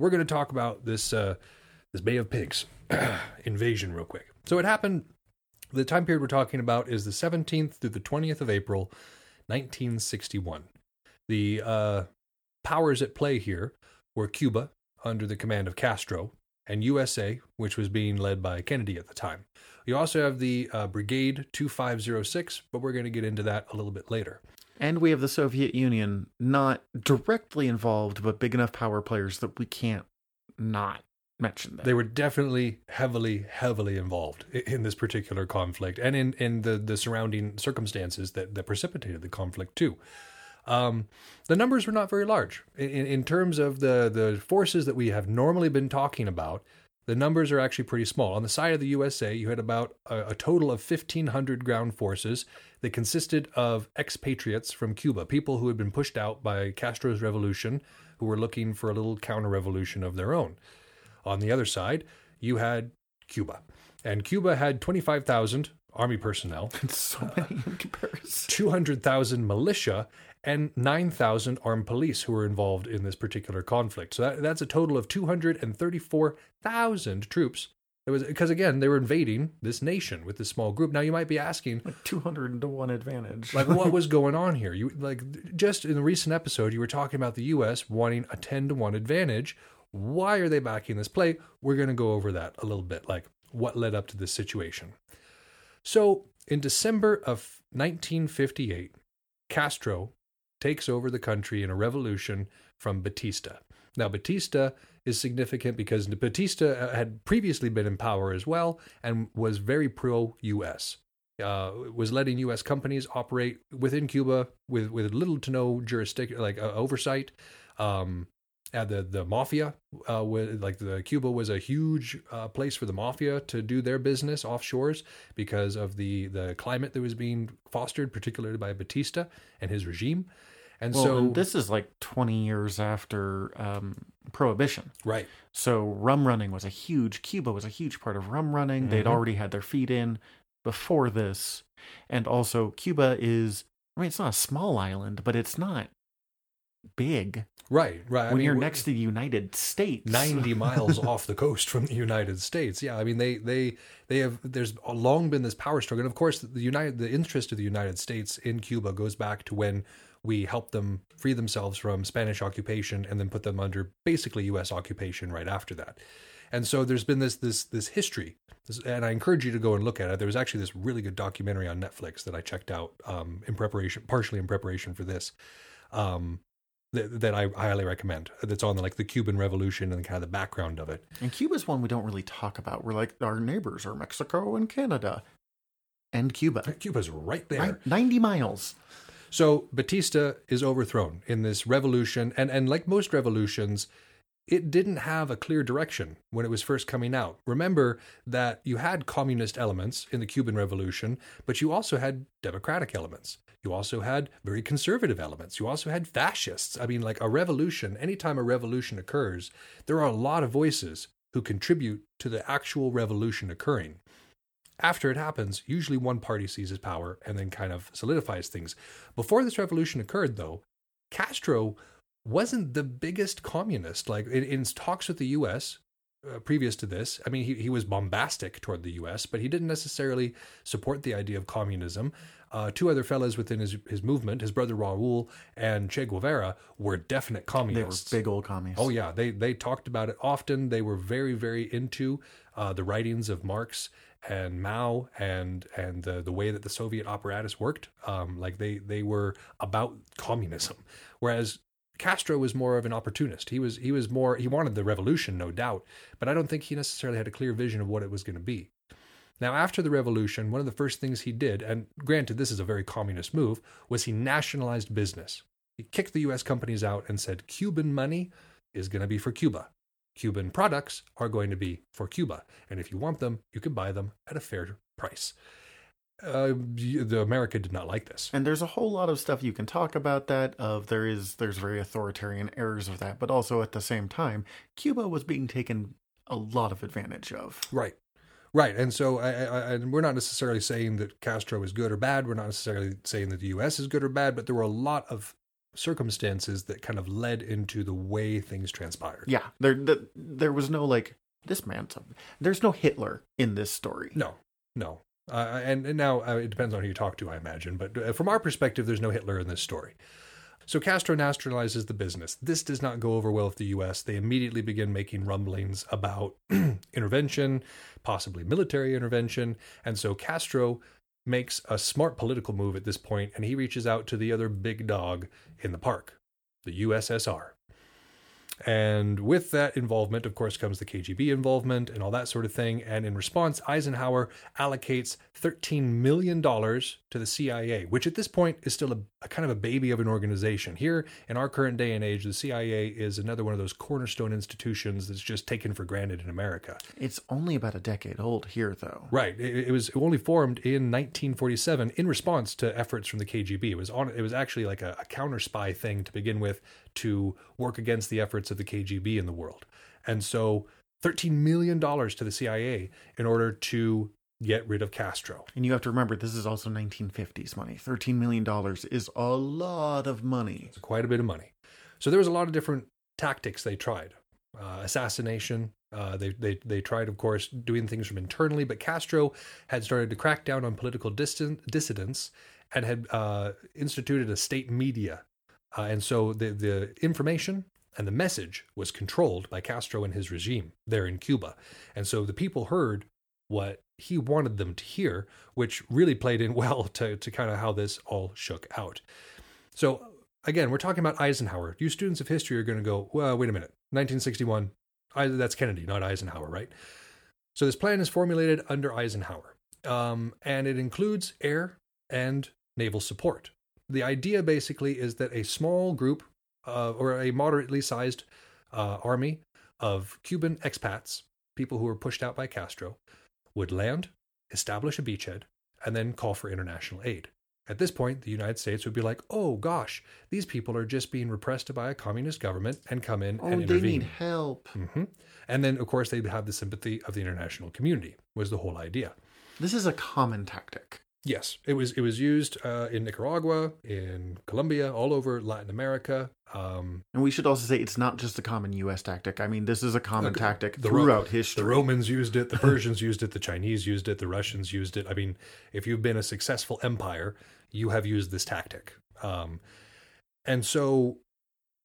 We're going to talk about this uh, this Bay of Pigs invasion real quick. So it happened. The time period we're talking about is the 17th through the 20th of April, 1961. The uh, powers at play here were Cuba under the command of Castro and USA, which was being led by Kennedy at the time. You also have the uh, Brigade 2506, but we're going to get into that a little bit later. And we have the Soviet Union not directly involved, but big enough power players that we can't not mention them. They were definitely heavily, heavily involved in this particular conflict and in, in the, the surrounding circumstances that, that precipitated the conflict, too. Um, the numbers were not very large. In, in terms of the, the forces that we have normally been talking about, the numbers are actually pretty small. On the side of the USA, you had about a, a total of 1,500 ground forces that consisted of expatriates from Cuba, people who had been pushed out by Castro's revolution, who were looking for a little counter revolution of their own. On the other side, you had Cuba. And Cuba had 25,000 army personnel, so uh, many in comparison. 200,000 militia, and 9,000 armed police who were involved in this particular conflict. So that, that's a total of 234,000 troops. Was because again they were invading this nation with this small group. Now you might be asking, Like 200 to 1 advantage. like, what was going on here? You like just in the recent episode you were talking about the U.S. wanting a 10 to one advantage. Why are they backing this play? We're going to go over that a little bit, like what led up to this situation. So, in December of 1958, Castro takes over the country in a revolution from Batista. Now, Batista is significant because Batista uh, had previously been in power as well and was very pro US. Uh, was letting U.S. companies operate within Cuba with, with little to no jurisdiction, like uh, oversight. Um, the the mafia, uh, with, like the Cuba was a huge uh, place for the mafia to do their business offshores because of the the climate that was being fostered, particularly by Batista and his regime. And Well, so, and this is like 20 years after um, Prohibition. right, So rum running was a huge, Cuba was a huge part of rum running. They'd Mhm. already had their feet in before this. And also, Cuba is, I mean, it's not a small island, but it's not big. right, right. I when mean, you're next to the United States. 90 miles off the coast from the United States. Yeah, I mean they they they have there's long been this power struggle. And of course, the United the interest of the United States in Cuba goes back to when we helped them free themselves from Spanish occupation and then put them under basically US occupation right after that. And so there's been this this this history, this, and I encourage you to go and look at it. There was actually this really good documentary on Netflix that I checked out um, in preparation, partially in preparation for this. Um, that, that I highly recommend. That's on like the Cuban Revolution and kind of the background of it. And Cuba's one we don't really talk about. We're like, our neighbors are Mexico and Canada and Cuba. Cuba's right there. Right? 90 miles. So Batista is overthrown in this revolution, and and like most revolutions, it didn't have a clear direction when it was first coming out. Remember that you had communist elements in the Cuban Revolution, but you also had democratic elements. You also had very conservative elements. You also had fascists. I mean, like a revolution, anytime a revolution occurs, there are a lot of voices who contribute to the actual revolution occurring. After it happens, usually one party seizes power and then kind of solidifies things. Before this revolution occurred, though, Castro wasn't the biggest communist. Like in, in talks with the U.S. Uh, previous to this, I mean, he, he was bombastic toward the U.S., but he didn't necessarily support the idea of communism. Uh, two other fellows within his his movement, his brother Raul and Che Guevara, were definite communists. They were big old communists. Oh yeah, they they talked about it often. They were very very into uh, the writings of Marx and Mao and and the the way that the Soviet apparatus worked. Um, like they they were about communism, whereas Castro was more of an opportunist. He was he was more he wanted the revolution, no doubt, but I don't think he necessarily had a clear vision of what it was going to be. Now, after the revolution, one of the first things he did, and granted, this is a very communist move, was he nationalized business. He kicked the US companies out and said Cuban money is going to be for Cuba. Cuban products are going to be for Cuba. And if you want them, you can buy them at a fair price. Uh, the America did not like this. And there's a whole lot of stuff you can talk about that of there is there's very authoritarian errors of that, but also at the same time, Cuba was being taken a lot of advantage of. Right. Right. And so I, I, I, we're not necessarily saying that Castro is good or bad. We're not necessarily saying that the U.S. is good or bad, but there were a lot of circumstances that kind of led into the way things transpired. Yeah, there the, there was no like this man's. There's no Hitler in this story. No, no. Uh, and, and now uh, it depends on who you talk to, I imagine. But uh, from our perspective, there's no Hitler in this story. So Castro nationalizes the business. This does not go over well with the US. They immediately begin making rumblings about intervention, possibly military intervention. And so Castro makes a smart political move at this point and he reaches out to the other big dog in the park, the USSR. And with that involvement, of course, comes the KGB involvement and all that sort of thing. And in response, Eisenhower allocates $13 million to the CIA, which at this point is still a, a, kind of a baby of an organization. Here in our current day and age, the CIA is another one of those cornerstone institutions that's just taken for granted in America. It's only about a decade old here, though. Right. It, it was only formed in 1947 in response to efforts from the KGB. It was on. It was actually like a, a counter spy thing to begin with to work against the efforts of the KGB in the world. And so $13 million to the CIA in order to get rid of Castro. And you have to remember, this is also 1950s money. $13 million is a lot of money. It's quite a bit of money. So there was a lot of different tactics they tried. Uh, assassination. Uh, they, they they tried, of course, doing things from internally, but Castro had started to crack down on political dissident, dissidents and had uh, instituted a state media, uh, and so the the information and the message was controlled by Castro and his regime there in Cuba, and so the people heard what he wanted them to hear, which really played in well to, to kind of how this all shook out. So, again, we're talking about Eisenhower. You students of history are going to go, well, wait a minute, 1961, I, that's Kennedy, not Eisenhower, right? So, this plan is formulated under Eisenhower, um, and it includes air and naval support. The idea basically is that a small group uh, or a moderately sized uh, army of Cuban expats, people who were pushed out by Castro, would land, establish a beachhead, and then call for international aid. At this point, the United States would be like, "Oh gosh, these people are just being repressed by a communist government and come in Oh, and they need help. hmm And then, of course, they'd have the sympathy of the international community. Was the whole idea? This is a common tactic. Yes, it was. It was used uh, in Nicaragua, in Colombia, all over Latin America. Um, And we should also say it's not just a common U.S. tactic. I mean, this is a common tactic The Ro- throughout history. The Romans used it, the Persians used it, the Chinese used it, the Russians used it. I mean, if you've been a successful empire, you have used this tactic. Um, and so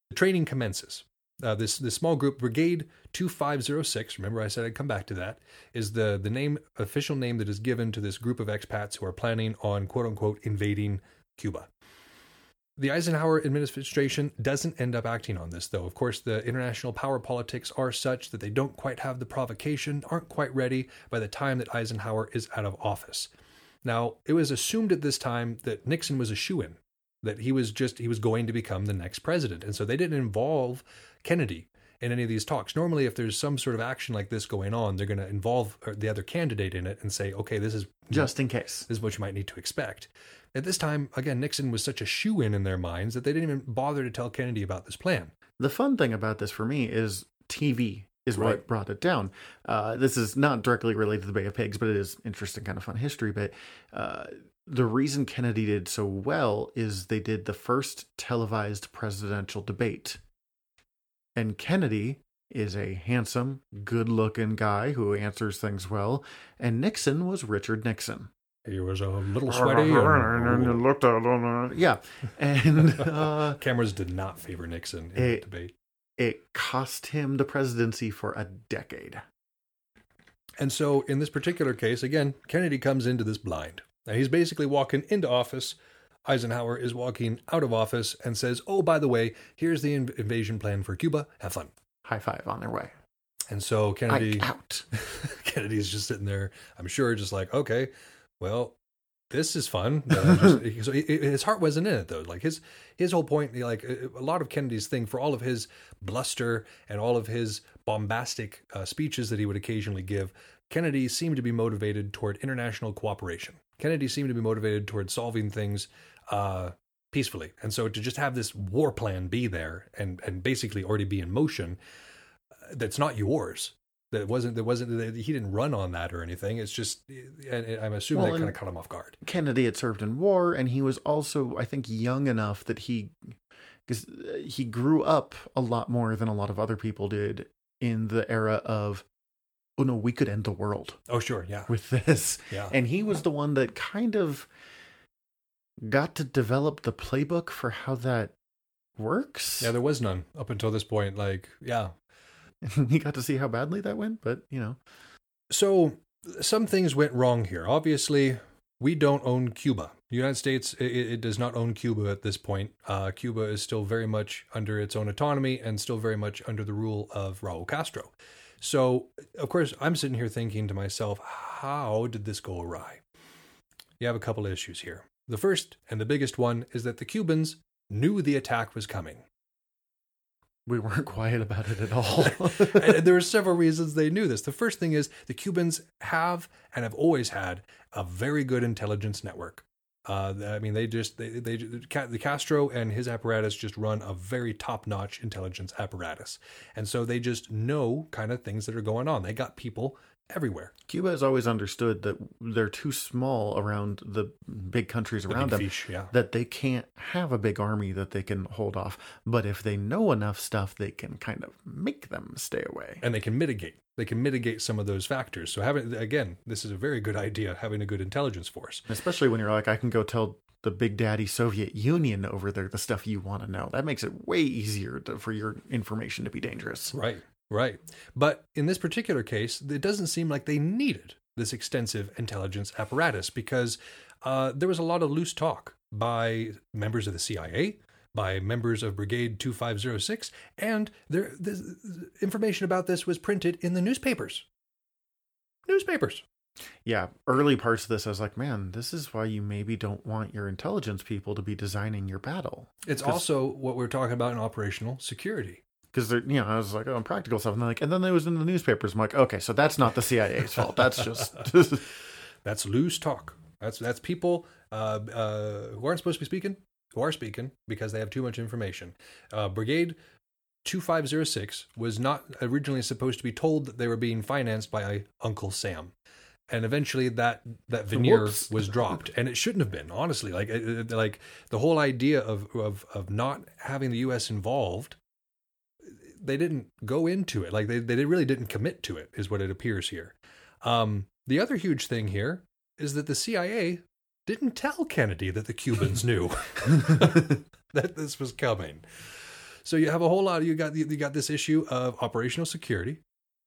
the training commences. Uh, this this small group, Brigade 2506, remember I said I'd come back to that, is the, the name official name that is given to this group of expats who are planning on quote unquote invading Cuba. The Eisenhower administration doesn't end up acting on this, though. Of course, the international power politics are such that they don't quite have the provocation, aren't quite ready by the time that Eisenhower is out of office. Now, it was assumed at this time that Nixon was a shoe in, that he was just, he was going to become the next president. And so they didn't involve Kennedy in any of these talks. Normally, if there's some sort of action like this going on, they're going to involve uh, the other candidate in it and say, okay, this is just in case. this is what you might need to expect. At this time, again, Nixon was such a shoe in in their minds that they didn't even bother to tell Kennedy about this plan. The fun thing about this for me is TV is Right. what brought it down. Uh, this is not directly related to the Bay of Pigs, but it is interesting, kind of fun history. But uh, the reason Kennedy did so well is they did the first televised presidential debate. And Kennedy is a handsome, good looking guy who answers things well. And Nixon was Richard Nixon. He was a little sweaty. and- looked at Yeah. And uh, Cameras did not favor Nixon in Eh. the debate. it cost him the presidency for a decade. And so, in this particular case, again, Kennedy comes into this blind. Now, he's basically walking into office. Eisenhower is walking out of office and says, Oh, by the way, here's the inv- invasion plan for Cuba. Have fun. High five on their way. And so Kennedy. I out. Kennedy's just sitting there, I'm sure, just like, okay, well, this is fun. Just- so he- his heart wasn't in it though. Like his his whole point, like a lot of Kennedy's thing, for all of his bluster and all of his bombastic uh, speeches that he would occasionally give, Kennedy seemed to be motivated toward international cooperation. Kennedy seemed to be motivated toward solving things uh, peacefully, and so to just have this war plan be there and and basically already be in motion, uh, that's not yours That wasn't. That wasn't. That he didn't run on that or anything. It's just. And I'm assuming Well, that kind of caught him off guard. Kennedy had served in war, and he was also, I think, young enough that he, because he grew up a lot more than a lot of other people did in the era of, oh no, we could end the world Oh sure, yeah, with this. yeah. And he was the one that kind of got to develop the playbook for how that works. Yeah, there was none up until this point. Like, yeah. he got to see how badly that went, but you know, So some things went wrong here. Obviously, we don't own Cuba. The United States it, it does not own Cuba at this point. Uh, Cuba is still very much under its own autonomy and still very much under the rule of Raul Castro. So, of course, I'm sitting here thinking to myself, how did this go awry? You have a couple of issues here. The first and the biggest one is that the Cubans knew the attack was coming. we weren't quiet about it at all. and there are several reasons they knew this. The first thing is the Cubans have and have always had a very good intelligence network. Uh, I mean, they just they, they the Castro and his apparatus just run a very top notch intelligence apparatus, and so they just know kind of things that are going on. They got people everywhere. Cuba has always understood that they're too small around the big countries The around big them. fish, yeah. that they can't have a big army that they can hold off. But if they know enough stuff, they can kind of make them stay away. and they can mitigate. They can mitigate some of those factors. So having again, this is a very good idea. Having a good intelligence force. Especially when you're like, I can go tell the big daddy Soviet Union over there the stuff you want to know. That makes it way easier to, for your information to be dangerous. Right, right. But in this particular case, it doesn't seem like they needed this extensive intelligence apparatus because uh, there was a lot of loose talk by members of the CIA, by members of Brigade 2506, and there this, information about this was printed in the newspapers. Newspapers. Yeah, early parts of this, I was like, man, this is why you maybe don't want your intelligence people to be designing your battle. It's also what we're talking about in operational security. Because they're, you know, I was like, oh, practical stuff. And they're like, and then it was in the newspapers. I'm like, okay, so that's not the CIA's fault. That's just, That's loose talk. That's that's people uh, uh, who aren't supposed to be speaking, who are speaking because they have too much information. Uh, Brigade 2506 was not originally supposed to be told that they were being financed by Uncle Sam. And eventually that that veneer Whoops. was dropped and it shouldn't have been honestly like like the whole idea of of of not having the US involved they didn't go into it like they they really didn't commit to it is what it appears here um, the other huge thing here is that the CIA didn't tell Kennedy that the Cubans knew that this was coming. So you have a whole lot. You got you got this issue of operational security,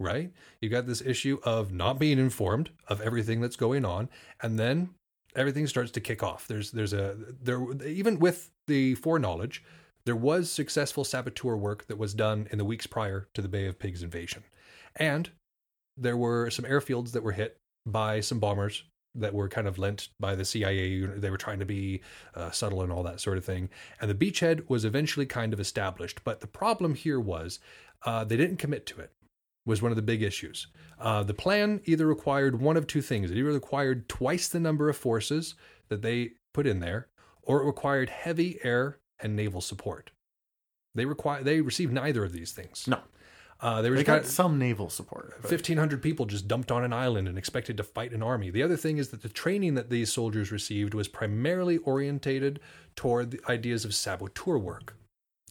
right? You got this issue of not being informed of everything that's going on, and then everything starts to kick off. There's there's a there even with the foreknowledge, there was successful saboteur work that was done in the weeks prior to the Bay of Pigs invasion, and there were some airfields that were hit by some bombers that were kind of lent by the CIA. They were trying to be uh, subtle and all that sort of thing. And the beachhead was eventually kind of established. But the problem here was uh, they didn't commit to it. Was one of the big issues. Uh, the plan either required one of two things. It either required twice the number of forces that they put in there, or it required heavy air and naval support. They require they received neither of these things. no, Uh, they they got some naval support. but- 1,500 people just dumped on an island and expected to fight an army. The other thing is that the training that these soldiers received was primarily orientated toward the ideas of saboteur work,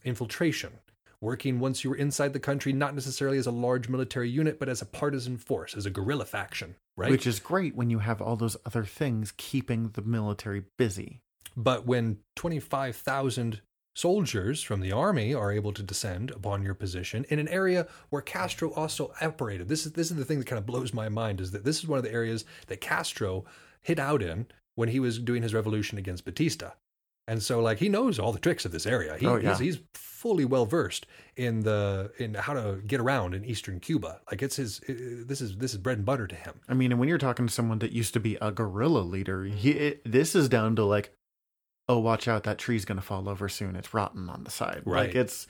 infiltration, working once you were inside the country, not necessarily as a large military unit, but as a partisan force, as a guerrilla faction, right? Which is great when you have all those other things keeping the military busy. But when 25,000 soldiers from the army are able to descend upon your position in an area where Castro also operated, this is this is the thing that kind of blows my mind is that this is one of the areas that Castro hid out in when he was doing his revolution against Batista. And so like he knows all the tricks of this area. He, Oh, yeah. he's, he's fully well versed in the in how to get around in eastern Cuba. Like it's his this is this is bread and butter to him. I mean, and when you're talking to someone that used to be a guerrilla leader, he, it, this is down to like, oh, watch out, that tree's going to fall over soon. It's rotten on the side. Right. Like it's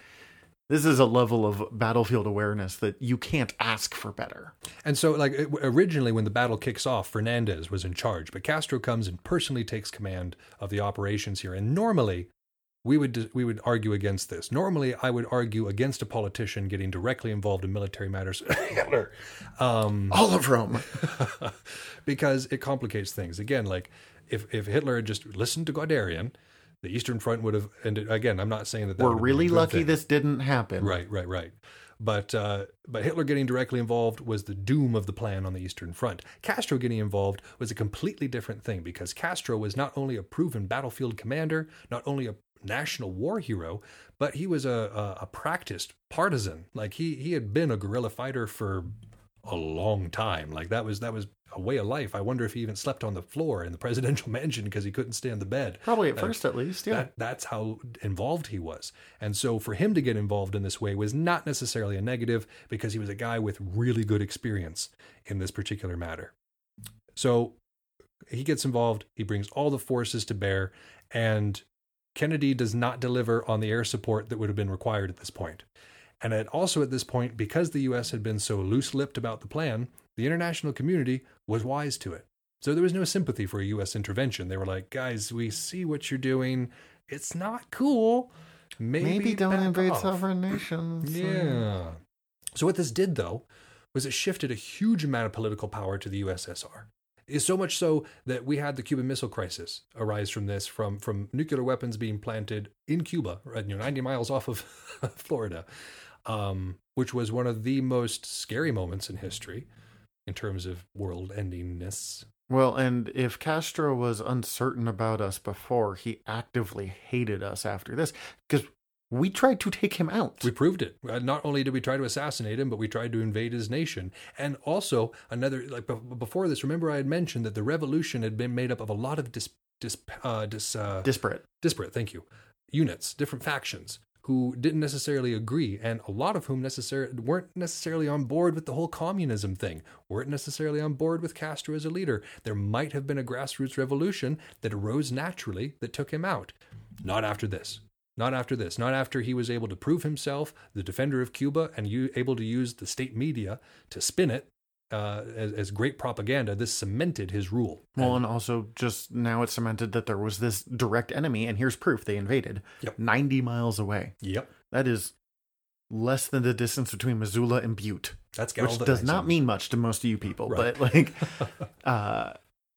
this is a level of battlefield awareness that you can't ask for better. And so, like originally, when the battle kicks off, Fernandez was in charge, but Castro comes and personally takes command of the operations here. And normally, we would we would argue against this. Normally, I would argue against a politician getting directly involved in military matters, Hitler, um, All of Rome. because it complicates things. Again, like if if Hitler had just listened to Guderian, the Eastern Front would have. And again, I'm not saying that, that We're would have been a really lucky thing. this didn't happen. Right, right, right. But uh, but Hitler getting directly involved was the doom of the plan on the Eastern Front. Castro getting involved was a completely different thing because Castro was not only a proven battlefield commander, not only a national war hero, but he was a, a, a practiced partisan. Like he he had been a guerrilla fighter for a long time. Like that was that was a way of life. I wonder if he even slept on the floor in the presidential mansion because he couldn't stand the bed. Probably at first, at least. Yeah. That, that's how involved he was. And so for him to get involved in this way was not necessarily a negative because he was a guy with really good experience in this particular matter. So he gets involved, he brings all the forces to bear, and Kennedy does not deliver on the air support that would have been required at this point. And at, also at this point, because the U.S. had been so loose lipped about the plan, the international community was wise to it. So there was no sympathy for a U.S. intervention. They were like, guys, we see what you're doing. It's not cool. Maybe, Maybe don't invade off." sovereign nations. Yeah. So what this did, though, was it shifted a huge amount of political power to the USSR. Is so much so that we had the Cuban Missile Crisis arise from this, from from nuclear weapons being planted in Cuba, right, you know, 90 miles off of Florida, um, which was one of the most scary moments in history in terms of world endingness. Well, and if Castro was uncertain about us before, he actively hated us after this because we tried to take him out. We proved it. Uh, Not only did we try to assassinate him, but we tried to invade his nation. And also, another like before this, remember I had mentioned that the revolution had been made up of a lot of dis, dis, uh, dis, uh, Disparate. disparate, thank you, units, different factions who didn't necessarily agree, and a lot of whom necessarily weren't necessarily on board with the whole communism thing, weren't necessarily on board with Castro as a leader. There might have been a grassroots revolution that arose naturally that took him out. Not after this. Not after this. Not after he was able to prove himself the defender of Cuba and you able to use the state media to spin it uh, as, as great propaganda. This cemented his rule. Well, and also just now it's cemented that there was this direct enemy, and here's proof they invaded Yep. 90 miles away. Yep. That is less than the distance between Missoula and Butte, That's which does not mean much to most of you people, Right. but like, uh,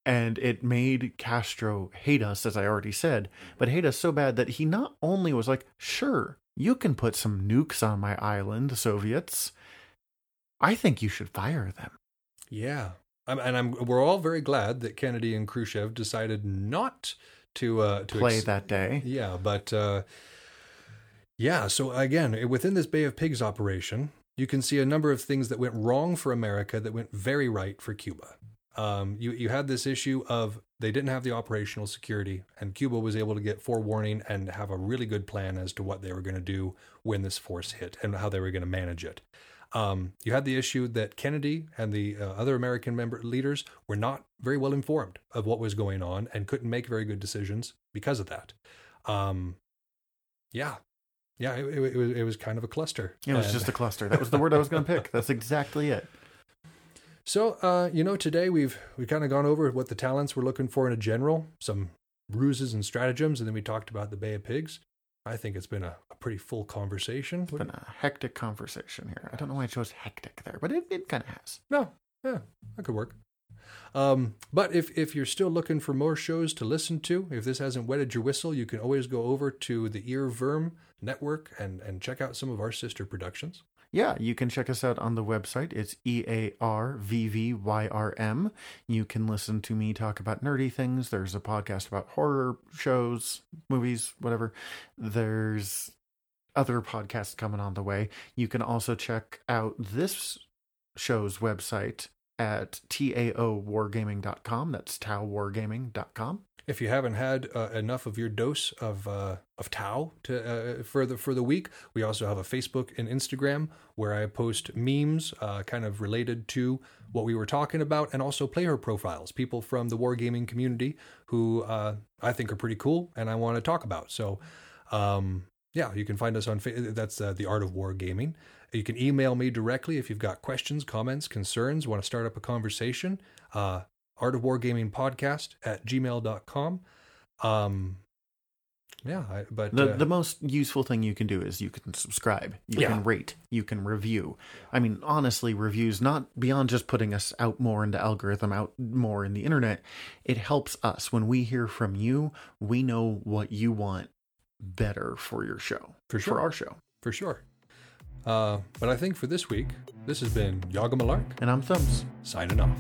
and it made Castro hate us, as I already said, but hate us so bad that he not only was like, sure, you can put some nukes on my island, Soviets. I think you should fire them. Yeah, I'm, and I'm. We're all very glad that Kennedy and Khrushchev decided not to uh, to Play ex- that day. Yeah, but uh, yeah. So again, within this Bay of Pigs operation, you can see a number of things that went wrong for America that went very right for Cuba. Um, you you had this issue of they didn't have the operational security, and Cuba was able to get forewarning and have a really good plan as to what they were going to do when this force hit and how they were going to manage it. Um, you had the issue that Kennedy and the uh, other American member leaders were not very well informed of what was going on and couldn't make very good decisions because of that. Um, yeah, yeah, it, it, it was it was kind of a cluster. It was And- just a cluster. That was the word I was going to pick. That's exactly it. So, uh, you know, today we've we've kind of gone over what the talents we're looking for in a general, some ruses and stratagems, and then we talked about the Bay of Pigs. I think it's been a, a pretty full conversation. It's been a hectic conversation here. I don't know why I chose hectic there, but it, it kind of has. No, yeah, that could work. Um, but if if you're still looking for more shows to listen to, if this hasn't wetted your whistle, you can always go over to the earVVyrm Network and and check out some of our sister productions. Yeah, you can check us out on the website. It's E A R V V Y R M. You can listen to me talk about nerdy things. There's a podcast about horror shows, movies, whatever. There's other podcasts coming on the way. You can also check out this show's website at taowargaming.com. That's taowargaming.com. If you haven't had uh, enough of your dose of uh, of Tau to uh, for the for the week, we also have a Facebook and Instagram where I post memes, uh, kind of related to what we were talking about, and also player profiles, people from the wargaming community who uh, I think are pretty cool and I want to talk about. So, um, yeah, you can find us on that's uh, the Art of Wargaming. You can email me directly if you've got questions, comments, concerns, want to start up a conversation. Uh, art of wargaming podcast at gmail.com um Yeah, I, but The uh, the most useful thing you can do is you can subscribe, you Yeah. can rate, you can review. I mean, honestly, reviews not beyond just putting us out more into algorithm, out more in the internet. It helps us when we hear from you. We know what you want better for your show, For sure. for our show. for sure. Uh, but I think for this week, this has been Yaga Malark And I'm Thumbs. signing off.